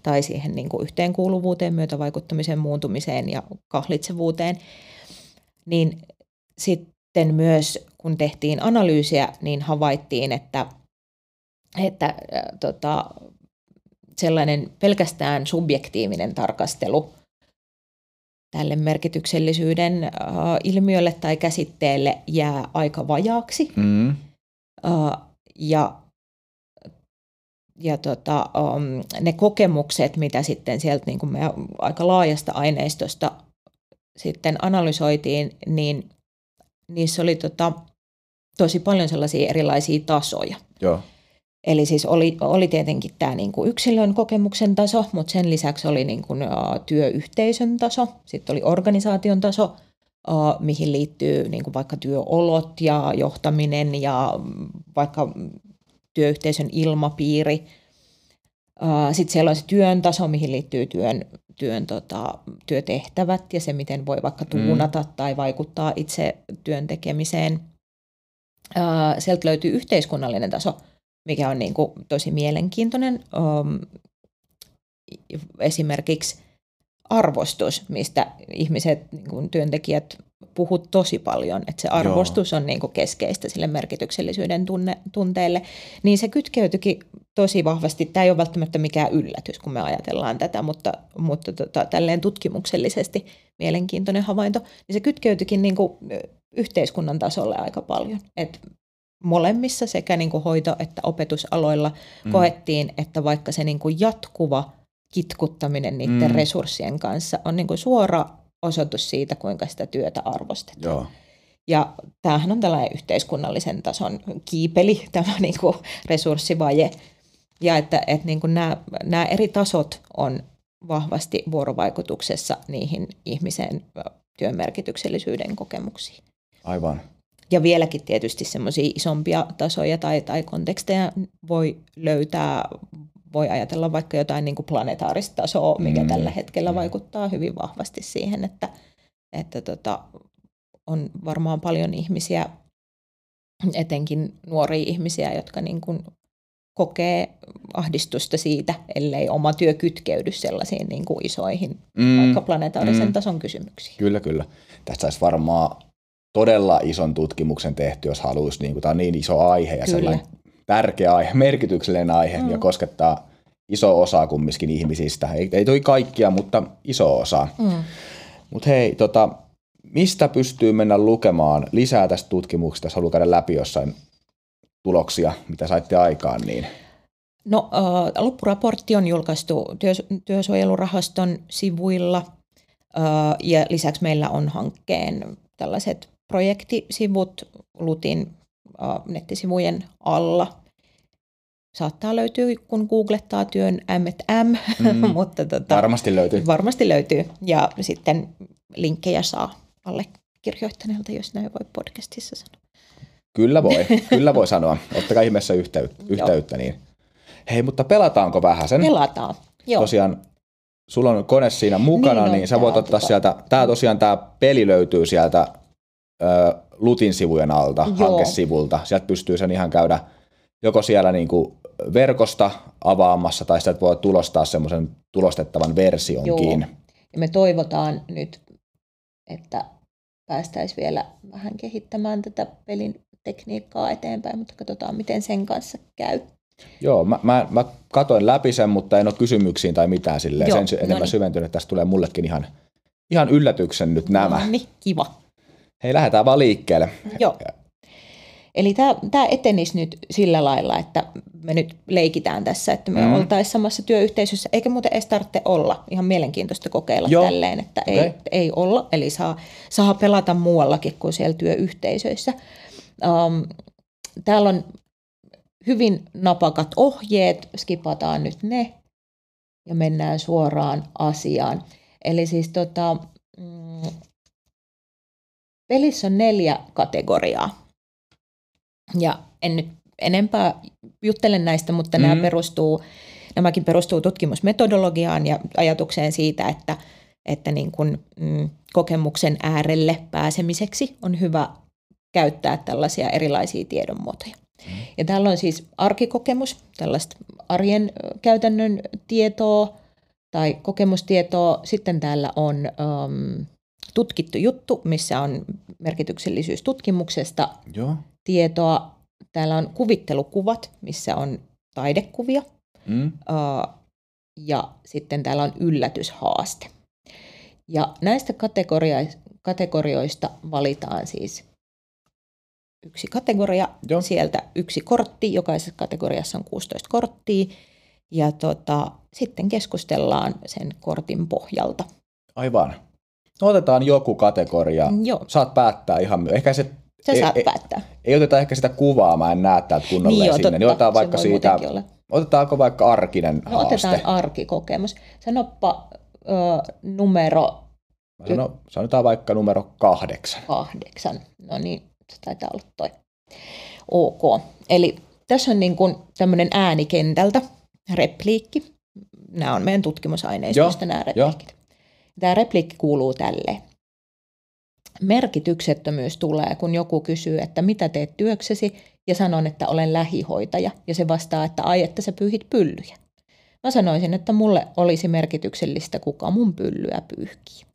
tai siihen niin kuin yhteenkuuluvuuteen, myötävaikuttamiseen, muuntumiseen ja kahlitsevuuteen, niin sitten myös kun tehtiin analyysiä, niin havaittiin, että, että äh, tota, sellainen pelkästään subjektiivinen tarkastelu tälle merkityksellisyyden äh, ilmiölle tai käsitteelle jää aika vajaaksi. Mm. Uh, ja ja tota, um, ne kokemukset, mitä sitten sieltä niin kuin meidän aika laajasta aineistosta sitten analysoitiin, niin niissä oli tota, tosi paljon sellaisia erilaisia tasoja. Joo. Eli siis oli, oli tietenkin tämä niin kuin yksilön kokemuksen taso, mutta sen lisäksi oli niin kuin, uh, työyhteisön taso, sitten oli organisaation taso, uh, mihin liittyy niin kuin vaikka työolot ja johtaminen ja vaikka työyhteisön ilmapiiri. Sitten siellä on se työn taso, mihin liittyy työn, työn tota, työtehtävät ja se, miten voi vaikka tuunata mm. tai vaikuttaa itse työn tekemiseen. sieltä löytyy yhteiskunnallinen taso, mikä on niin kuin tosi mielenkiintoinen. Esimerkiksi arvostus, mistä ihmiset, niin kuin työntekijät puhut tosi paljon, että se arvostus Joo. on niin kuin keskeistä sille merkityksellisyyden tunne, tunteelle, niin se kytkeytyikin tosi vahvasti. Tämä ei ole välttämättä mikään yllätys, kun me ajatellaan tätä, mutta, mutta tota, tälleen tutkimuksellisesti mielenkiintoinen havainto, niin se kytkeytyikin niin kuin yhteiskunnan tasolle aika paljon. Et molemmissa sekä niin kuin hoito- että opetusaloilla mm. koettiin, että vaikka se niin kuin jatkuva kitkuttaminen niiden mm. resurssien kanssa on niin kuin suora osoitus siitä, kuinka sitä työtä arvostetaan. Joo. Ja tämähän on tällainen yhteiskunnallisen tason kiipeli, tämä niin kuin resurssivaje. Ja että, että niin kuin nämä, nämä eri tasot on vahvasti vuorovaikutuksessa niihin ihmisen työn merkityksellisyyden kokemuksiin. Aivan. Ja vieläkin tietysti semmoisia isompia tasoja tai, tai konteksteja voi löytää, voi ajatella vaikka jotain niin kuin planetaarista tasoa, mikä mm. tällä hetkellä mm. vaikuttaa hyvin vahvasti siihen, että, että tota, on varmaan paljon ihmisiä, etenkin nuoria ihmisiä, jotka niin kuin kokee ahdistusta siitä, ellei oma työ kytkeydy sellaisiin niin kuin isoihin, mm. vaikka planetaarisen mm. tason kysymyksiin. Kyllä, kyllä. Tästä olisi varmaan todella ison tutkimuksen tehty, jos haluaisi. Niin kuin, tämä on niin iso aihe ja Kyllä. sellainen tärkeä aihe, merkityksellinen aihe mm. ja koskettaa iso osa kumminkin ihmisistä. Ei, ei toi kaikkia, mutta iso osa. Mm. Mutta hei, tota, mistä pystyy mennä lukemaan lisää tästä tutkimuksesta, jos haluaa käydä läpi jossain tuloksia, mitä saitte aikaan? Niin? No, äh, loppuraportti on julkaistu työs, työsuojelurahaston sivuilla äh, ja lisäksi meillä on hankkeen tällaiset projektisivut Lutin äh, nettisivujen alla. Saattaa löytyä, kun googlettaa työn M&M, mm, mutta tota, varmasti löytyy. Varmasti löytyy. Ja sitten linkkejä saa alle kirjoittaneelta, jos näin voi podcastissa sanoa. Kyllä voi, kyllä voi sanoa. Ottakaa ihmeessä yhteyttä. yhteyttä niin. Hei, mutta pelataanko vähän sen? Pelataan, joo. Tosiaan sulla on kone siinä mukana, niin, niin sä voit ottaa sieltä, tää tosiaan tämä peli löytyy sieltä Lutin sivujen alta, Joo. hankesivulta. Sieltä pystyy sen ihan käydä joko siellä niin kuin verkosta avaamassa tai sieltä voi tulostaa semmoisen tulostettavan versionkin. Joo. Ja me toivotaan nyt, että päästäisiin vielä vähän kehittämään tätä pelin tekniikkaa eteenpäin, mutta katsotaan, miten sen kanssa käy. Joo, mä, mä, mä katoin läpi sen, mutta en ole kysymyksiin tai mitään silleen. Joo, sen enemmän no niin. syventynyt. Tästä tulee mullekin ihan, ihan yllätyksen nyt nämä. No niin, kiva. Hei, lähdetään vaan liikkeelle. Joo. Eli tämä etenisi nyt sillä lailla, että me nyt leikitään tässä, että me mm. oltaisiin samassa työyhteisössä, eikä muuten edes tarvitse olla. Ihan mielenkiintoista kokeilla Joo. tälleen, että okay. ei, ei olla, eli saa, saa pelata muuallakin kuin siellä työyhteisöissä. Um, täällä on hyvin napakat ohjeet, skipataan nyt ne ja mennään suoraan asiaan. Eli siis tota, mm, Pelissä on neljä kategoriaa. Ja en nyt enempää juttele näistä, mutta mm. nämä perustuu, nämäkin perustuu tutkimusmetodologiaan ja ajatukseen siitä, että, että niin kuin, mm, kokemuksen äärelle pääsemiseksi on hyvä käyttää tällaisia erilaisia tiedonmuotoja. Mm. Ja täällä on siis arkikokemus, tällaista arjen käytännön tietoa tai kokemustietoa. Sitten täällä on um, tutkittu juttu, missä on merkityksellisyys tutkimuksesta Joo. tietoa. Täällä on kuvittelukuvat, missä on taidekuvia. Mm. Uh, ja sitten täällä on yllätyshaaste. Ja näistä kategorioista valitaan siis yksi kategoria, Joo. sieltä yksi kortti, jokaisessa kategoriassa on 16 korttia, ja tota, sitten keskustellaan sen kortin pohjalta. Aivan. No otetaan joku kategoria. Joo. Saat päättää ihan, ehkä se Sä ei, saat ei, päättää. Ei oteta ehkä sitä kuvaa, mä en näe täältä kunnolla niin, sinne. Niin otetaan vaikka siitä, otetaanko vaikka arkinen no, haaste? otetaan arkikokemus. Sanoppa ö, numero... Mä sano, sanotaan vaikka numero kahdeksan. Kahdeksan, no niin, taitaa olla toi. Ok. Eli tässä on niin kuin tämmöinen äänikentältä repliikki. Nämä on meidän tutkimusaineistosta nämä repliikit. Jo. Tämä repliikki kuuluu tälle. merkityksettömyys tulee, kun joku kysyy, että mitä teet työksesi, ja sanon, että olen lähihoitaja, ja se vastaa, että ai, että sä pyyhit pyllyjä. Mä sanoisin, että mulle olisi merkityksellistä, kuka mun pyllyä pyyhkii.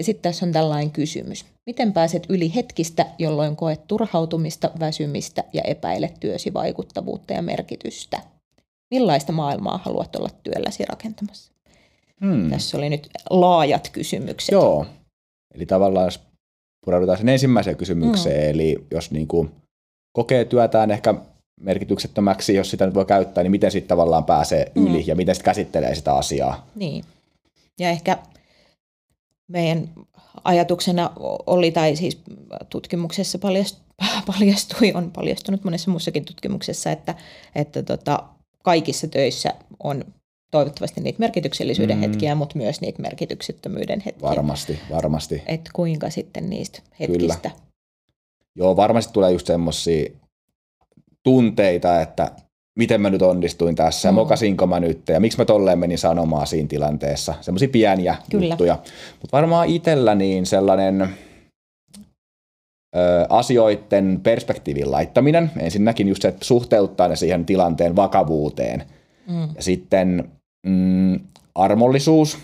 Ja sitten tässä on tällainen kysymys. Miten pääset yli hetkistä, jolloin koet turhautumista, väsymistä ja epäilet työsi vaikuttavuutta ja merkitystä? Millaista maailmaa haluat olla työlläsi rakentamassa? Hmm. Tässä oli nyt laajat kysymykset. Joo. Eli tavallaan jos pureudutaan sen ensimmäiseen kysymykseen, hmm. eli jos niin kuin kokee työtään ehkä merkityksettömäksi, jos sitä nyt voi käyttää, niin miten sitten tavallaan pääsee yli mm. ja miten sitten käsittelee sitä asiaa. Niin. Ja ehkä meidän ajatuksena oli, tai siis tutkimuksessa paljastui, on paljastunut monessa muussakin tutkimuksessa, että, että tota, kaikissa töissä on toivottavasti niitä merkityksellisyyden mm. hetkiä, mutta myös niitä merkityksettömyyden hetkiä. Varmasti, varmasti. Että kuinka sitten niistä hetkistä. Kyllä. Joo, varmasti tulee just semmoisia tunteita, että miten mä nyt onnistuin tässä, mm. mokasinko mä nyt ja miksi mä tolleen menin sanomaan siinä tilanteessa. Semmoisia pieniä Kyllä. juttuja. Mutta varmaan itsellä niin sellainen ö, asioiden perspektiivin laittaminen, ensinnäkin just se, että suhteuttaa ne siihen tilanteen vakavuuteen. Mm. Ja sitten mm, armollisuus.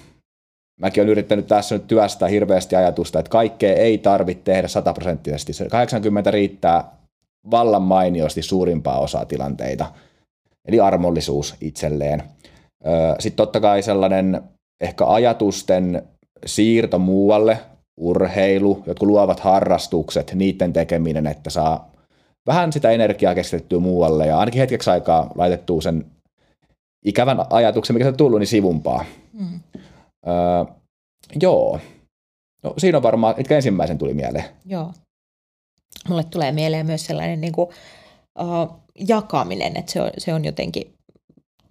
Mäkin olen yrittänyt tässä nyt työstää hirveästi ajatusta, että kaikkea ei tarvitse tehdä sataprosenttisesti. 80 riittää vallan mainiosti suurimpaa osaa tilanteita – eli armollisuus itselleen. Sitten totta kai sellainen ehkä ajatusten siirto muualle, urheilu, jotkut luovat harrastukset, niiden tekeminen, että saa vähän sitä energiaa keskitettyä muualle ja ainakin hetkeksi aikaa laitettua sen ikävän ajatuksen, mikä se on tullut, niin sivumpaa. Mm. Öö, joo. No, siinä on varmaan, mitkä ensimmäisen tuli mieleen. Joo. Mulle tulee mieleen myös sellainen niin kuin, uh, jakaminen, että se on, se on jotenkin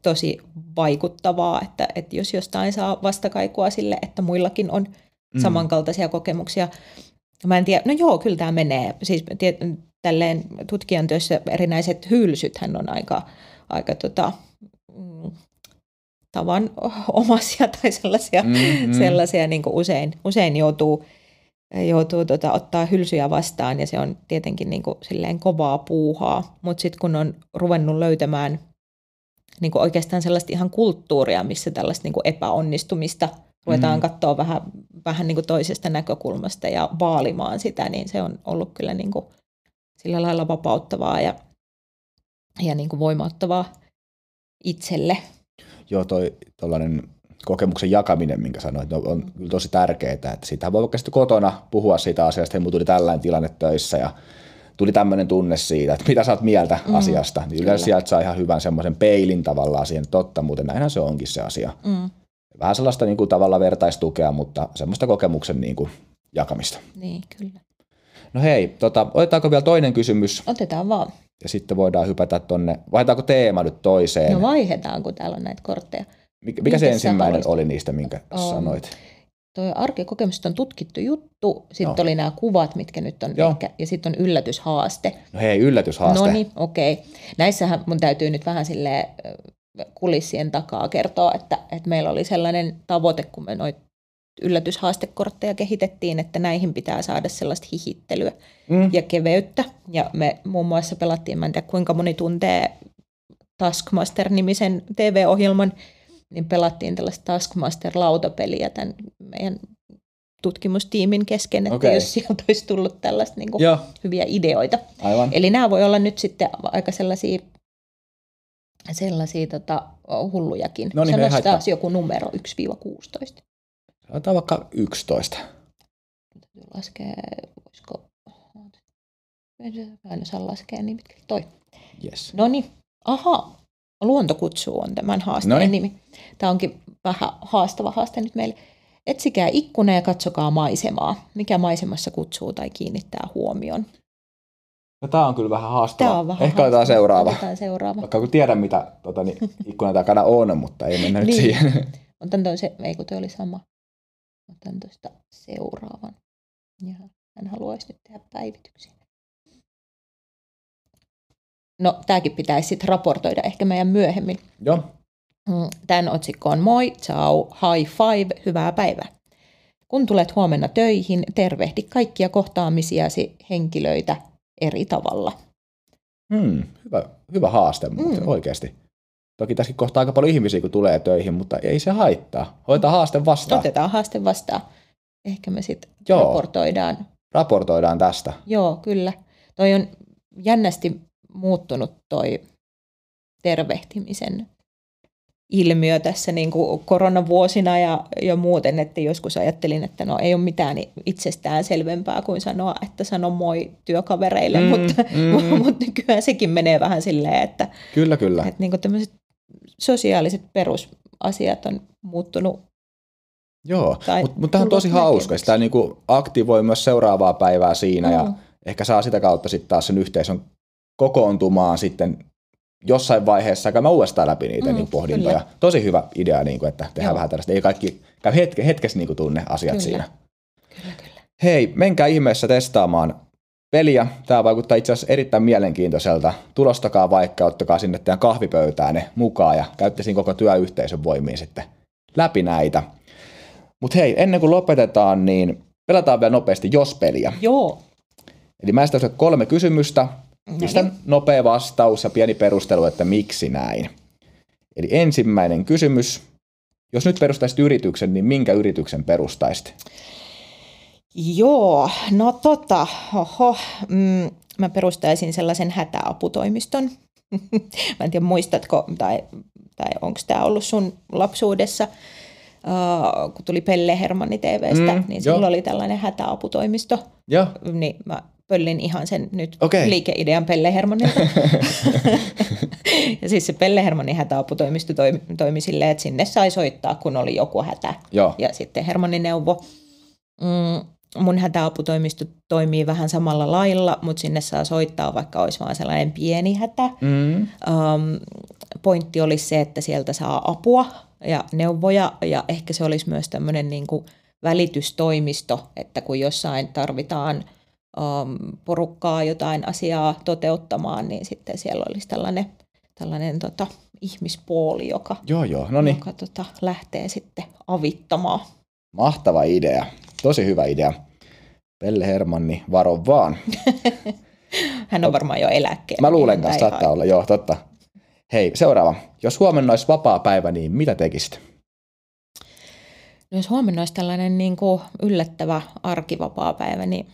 tosi vaikuttavaa, että, että jos jostain saa vastakaikua sille, että muillakin on mm. samankaltaisia kokemuksia. Mä en tiedä, no joo, kyllä tämä menee. Siis tiet, tälleen tutkijan työssä erinäiset hylsythän on aika, aika tota, mm, tavan omasia tai sellaisia, mm, mm. sellaisia niin usein, usein joutuu joutuu tota, ottaa hylsyjä vastaan ja se on tietenkin niin kuin, silleen kovaa puuhaa. Mutta sitten kun on ruvennut löytämään niin kuin oikeastaan sellaista ihan kulttuuria, missä tällaista niin kuin epäonnistumista ruvetaan mm. katsoa vähän, vähän niin kuin toisesta näkökulmasta ja vaalimaan sitä, niin se on ollut kyllä niin kuin sillä lailla vapauttavaa ja, ja niin kuin voimauttavaa itselle. Joo, toi tuollainen kokemuksen jakaminen, minkä sanoit, että on, on kyllä tosi tärkeää, että siitä voi vaikka sitten kotona puhua siitä asiasta, että tuli tällainen tilanne töissä ja tuli tämmöinen tunne siitä, että mitä sä oot mieltä mm, asiasta, niin yleensä sieltä saa ihan hyvän semmoisen peilin tavallaan siihen, totta, muuten näinhän se onkin se asia. Mm. Vähän sellaista niin kuin, tavalla vertaistukea, mutta semmoista kokemuksen niin kuin, jakamista. Niin, kyllä. No hei, tota, otetaanko vielä toinen kysymys? Otetaan vaan. Ja sitten voidaan hypätä tonne, vaihdetaanko teema nyt toiseen? No vaihdetaan, kun täällä on näitä kortteja. Mikä, mikä se ensimmäinen oli niistä, minkä um, sanoit? Tuo arkikokemus on tutkittu juttu, sitten no. oli nämä kuvat, mitkä nyt on Joo. ehkä, ja sitten on yllätyshaaste. No hei, yllätyshaaste. No niin, okei. Okay. Näissähän mun täytyy nyt vähän sille kulissien takaa kertoa, että, että meillä oli sellainen tavoite, kun me noit yllätyshaastekortteja kehitettiin, että näihin pitää saada sellaista hihittelyä mm. ja keveyttä. Ja me muun muassa pelattiin, mä en tiedä kuinka moni tuntee Taskmaster-nimisen TV-ohjelman, niin pelattiin tällaista Taskmaster-lautapeliä tämän meidän tutkimustiimin kesken, että okay. jos sieltä olisi tullut tällaista niin kuin hyviä ideoita. Aivan. Eli nämä voi olla nyt sitten aika sellaisia, sellaisia tota, hullujakin. No niin, Sanoisi taas joku numero 1-16. Sanotaan vaikka 11. Laskee, voisiko... Mä en osaa laskea niin pitkälle. Toi. Yes. No niin, aha, Luontokutsu on tämän haasteen Noin. nimi. Tämä onkin vähän haastava haaste nyt meille. Etsikää ikkuna ja katsokaa maisemaa. Mikä maisemassa kutsuu tai kiinnittää huomion? No, tämä on kyllä vähän haastava. Tämä on vähän Ehkä otetaan seuraava. Otetaan seuraava. Vaikka kun tiedän, mitä tota, niin, ikkunan takana on, mutta ei mennä nyt niin. siihen. Otan toisen, ei kun toi oli sama. Otan tuosta seuraavan. Ja hän haluaisi nyt tehdä päivityksiä. No, tämäkin pitäisi sitten raportoida ehkä meidän myöhemmin. Joo. Mm, tämän otsikko on moi, ciao, high five, hyvää päivää. kun tulet huomenna töihin, tervehdi kaikkia kohtaamisiasi henkilöitä eri tavalla. Hmm, hyvä, hyvä haaste, mutta mm. oikeasti. Toki tässäkin kohtaa aika paljon ihmisiä, kun tulee töihin, mutta ei se haittaa. Hoitaa haaste vastaan. Otetaan haaste vastaan. Ehkä me sitten raportoidaan. Raportoidaan tästä. Joo, kyllä. Toi on jännästi muuttunut toi tervehtimisen ilmiö tässä niin kuin koronavuosina ja, ja muuten, että joskus ajattelin, että no ei ole mitään itsestään selvempää kuin sanoa, että sano moi työkavereille, mm, mutta, mm. mutta nykyään sekin menee vähän silleen, että, kyllä, kyllä. että niin kuin tämmöiset sosiaaliset perusasiat on muuttunut Joo, mutta mut tämä on tosi hauska. Tämä niinku aktivoi myös seuraavaa päivää siinä mm. ja ehkä saa sitä kautta sitten taas sen yhteisön kokoontumaan sitten jossain vaiheessa käymään uudestaan läpi niitä mm, niin pohdintoja. Kyllä. Tosi hyvä idea, niin kuin, että tehdään Joo. vähän tällaista. Ei kaikki käy hetke, hetkessä niin kuin tunne asiat kyllä. siinä. Kyllä, kyllä. Hei, menkää ihmeessä testaamaan peliä. Tämä vaikuttaa itse asiassa erittäin mielenkiintoiselta. Tulostakaa vaikka, ottakaa sinne teidän kahvipöytäänne mukaan ja käytte siinä koko työyhteisön voimiin sitten läpi näitä. Mutta hei, ennen kuin lopetetaan, niin pelataan vielä nopeasti jos-peliä. Joo. Eli mä esitän kolme kysymystä. Pistän nopea vastaus ja pieni perustelu, että miksi näin. Eli ensimmäinen kysymys. Jos nyt perustaisit yrityksen, niin minkä yrityksen perustaisit? Joo, no tota, oho, mm, mä perustaisin sellaisen hätäaputoimiston. mä en tiedä muistatko tai, tai onko tämä ollut sun lapsuudessa, uh, kun tuli Pelle Hermanni TVstä, mm, niin silloin jo. oli tällainen hätäaputoimisto. Joo. Niin mä pöllin ihan sen nyt okay. liikeidean Pelle Hermannilta. ja siis se Pelle Hermannin hätäaputoimisto toimi, toimi silleen, että sinne sai soittaa, kun oli joku hätä. Joo. Ja sitten Hermannin neuvo. Mm, mun hätäaputoimisto toimii vähän samalla lailla, mutta sinne saa soittaa, vaikka olisi vain sellainen pieni hätä. Mm. Um, pointti olisi se, että sieltä saa apua ja neuvoja, ja ehkä se olisi myös tämmöinen niin kuin välitystoimisto, että kun jossain tarvitaan – um, porukkaa jotain asiaa toteuttamaan, niin sitten siellä olisi tällainen, tällainen tota, ihmispuoli, joka, joo, joo. No niin. joka tota, lähtee sitten avittamaan. Mahtava idea. Tosi hyvä idea. Pelle Hermanni, varo vaan. Hän on varmaan jo eläkkeellä. Mä luulen kanssa, saattaa olla. Joo, totta. Hei, seuraava. Jos huomenna olisi vapaa päivä, niin mitä tekisit? No jos huomenna olisi tällainen niin kuin yllättävä arkivapaa päivä, niin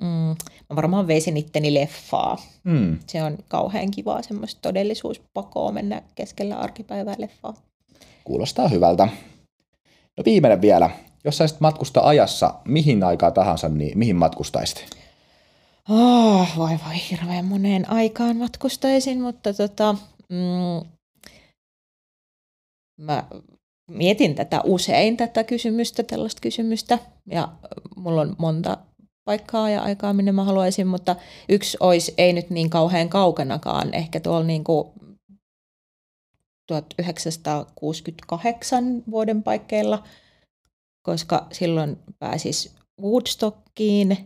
Mm, mä varmaan veisin itteni leffaa. Mm. Se on kauhean kivaa semmoista todellisuuspakoa mennä keskellä arkipäivää leffaa. Kuulostaa hyvältä. No viimeinen vielä. Jos saisit matkustaa ajassa mihin aikaa tahansa, niin mihin matkustaisit? Oh, voi voi, hirveän moneen aikaan matkustaisin, mutta tota, mm, mä mietin tätä usein, tätä kysymystä, tällaista kysymystä, ja mulla on monta paikkaa ja aikaa, minne mä haluaisin, mutta yksi olisi ei nyt niin kauhean kaukanakaan, ehkä tuolla niin kuin 1968 vuoden paikkeilla, koska silloin pääsis Woodstockiin,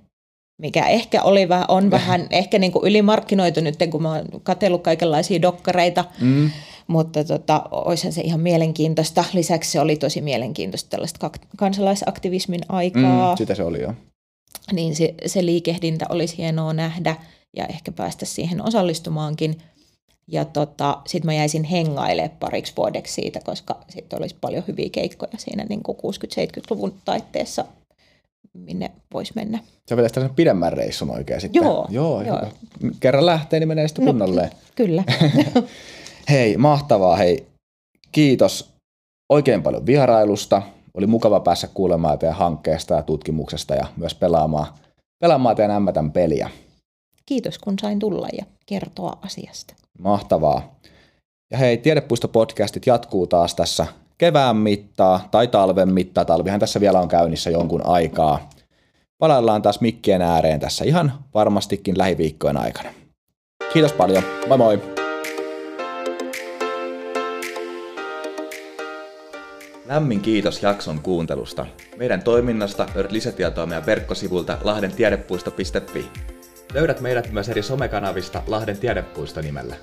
mikä ehkä oli vähän, on vähän ehkä niin kuin ylimarkkinoitu nyt, kun mä oon katsellut kaikenlaisia dokkareita, mm. mutta tota, olisihan se ihan mielenkiintoista. Lisäksi se oli tosi mielenkiintoista tällaista kansalaisaktivismin aikaa. Mm, sitä se oli jo niin se, se liikehdintä olisi hienoa nähdä ja ehkä päästä siihen osallistumaankin. Ja tota, sitten mä jäisin hengailemaan pariksi vuodeksi siitä, koska sitten olisi paljon hyviä keikkoja siinä niin 60-70-luvun taitteessa, minne voisi mennä. Se vetäisi tällaisen pidemmän reissun oikein sitten. Joo. joo, joo. Kerran lähtee, niin menee sitten no, kunnalleen. Kyllä. hei, mahtavaa. Hei, kiitos oikein paljon vierailusta. Oli mukava päässä kuulemaan teidän hankkeesta ja tutkimuksesta ja myös pelaamaan, pelaamaan teidän ämmätän peliä. Kiitos kun sain tulla ja kertoa asiasta. Mahtavaa. Ja hei, Tiedepuisto-podcastit jatkuu taas tässä kevään mittaa tai talven mittaa. Talvihan tässä vielä on käynnissä jonkun aikaa. Palaillaan taas mikkien ääreen tässä ihan varmastikin lähiviikkojen aikana. Kiitos paljon. Moi moi! Lämmin kiitos jakson kuuntelusta. Meidän toiminnasta löydät lisätietoa meidän verkkosivulta lahdentiedepuisto.fi. Löydät meidät myös eri somekanavista Lahden tiedepuisto nimellä.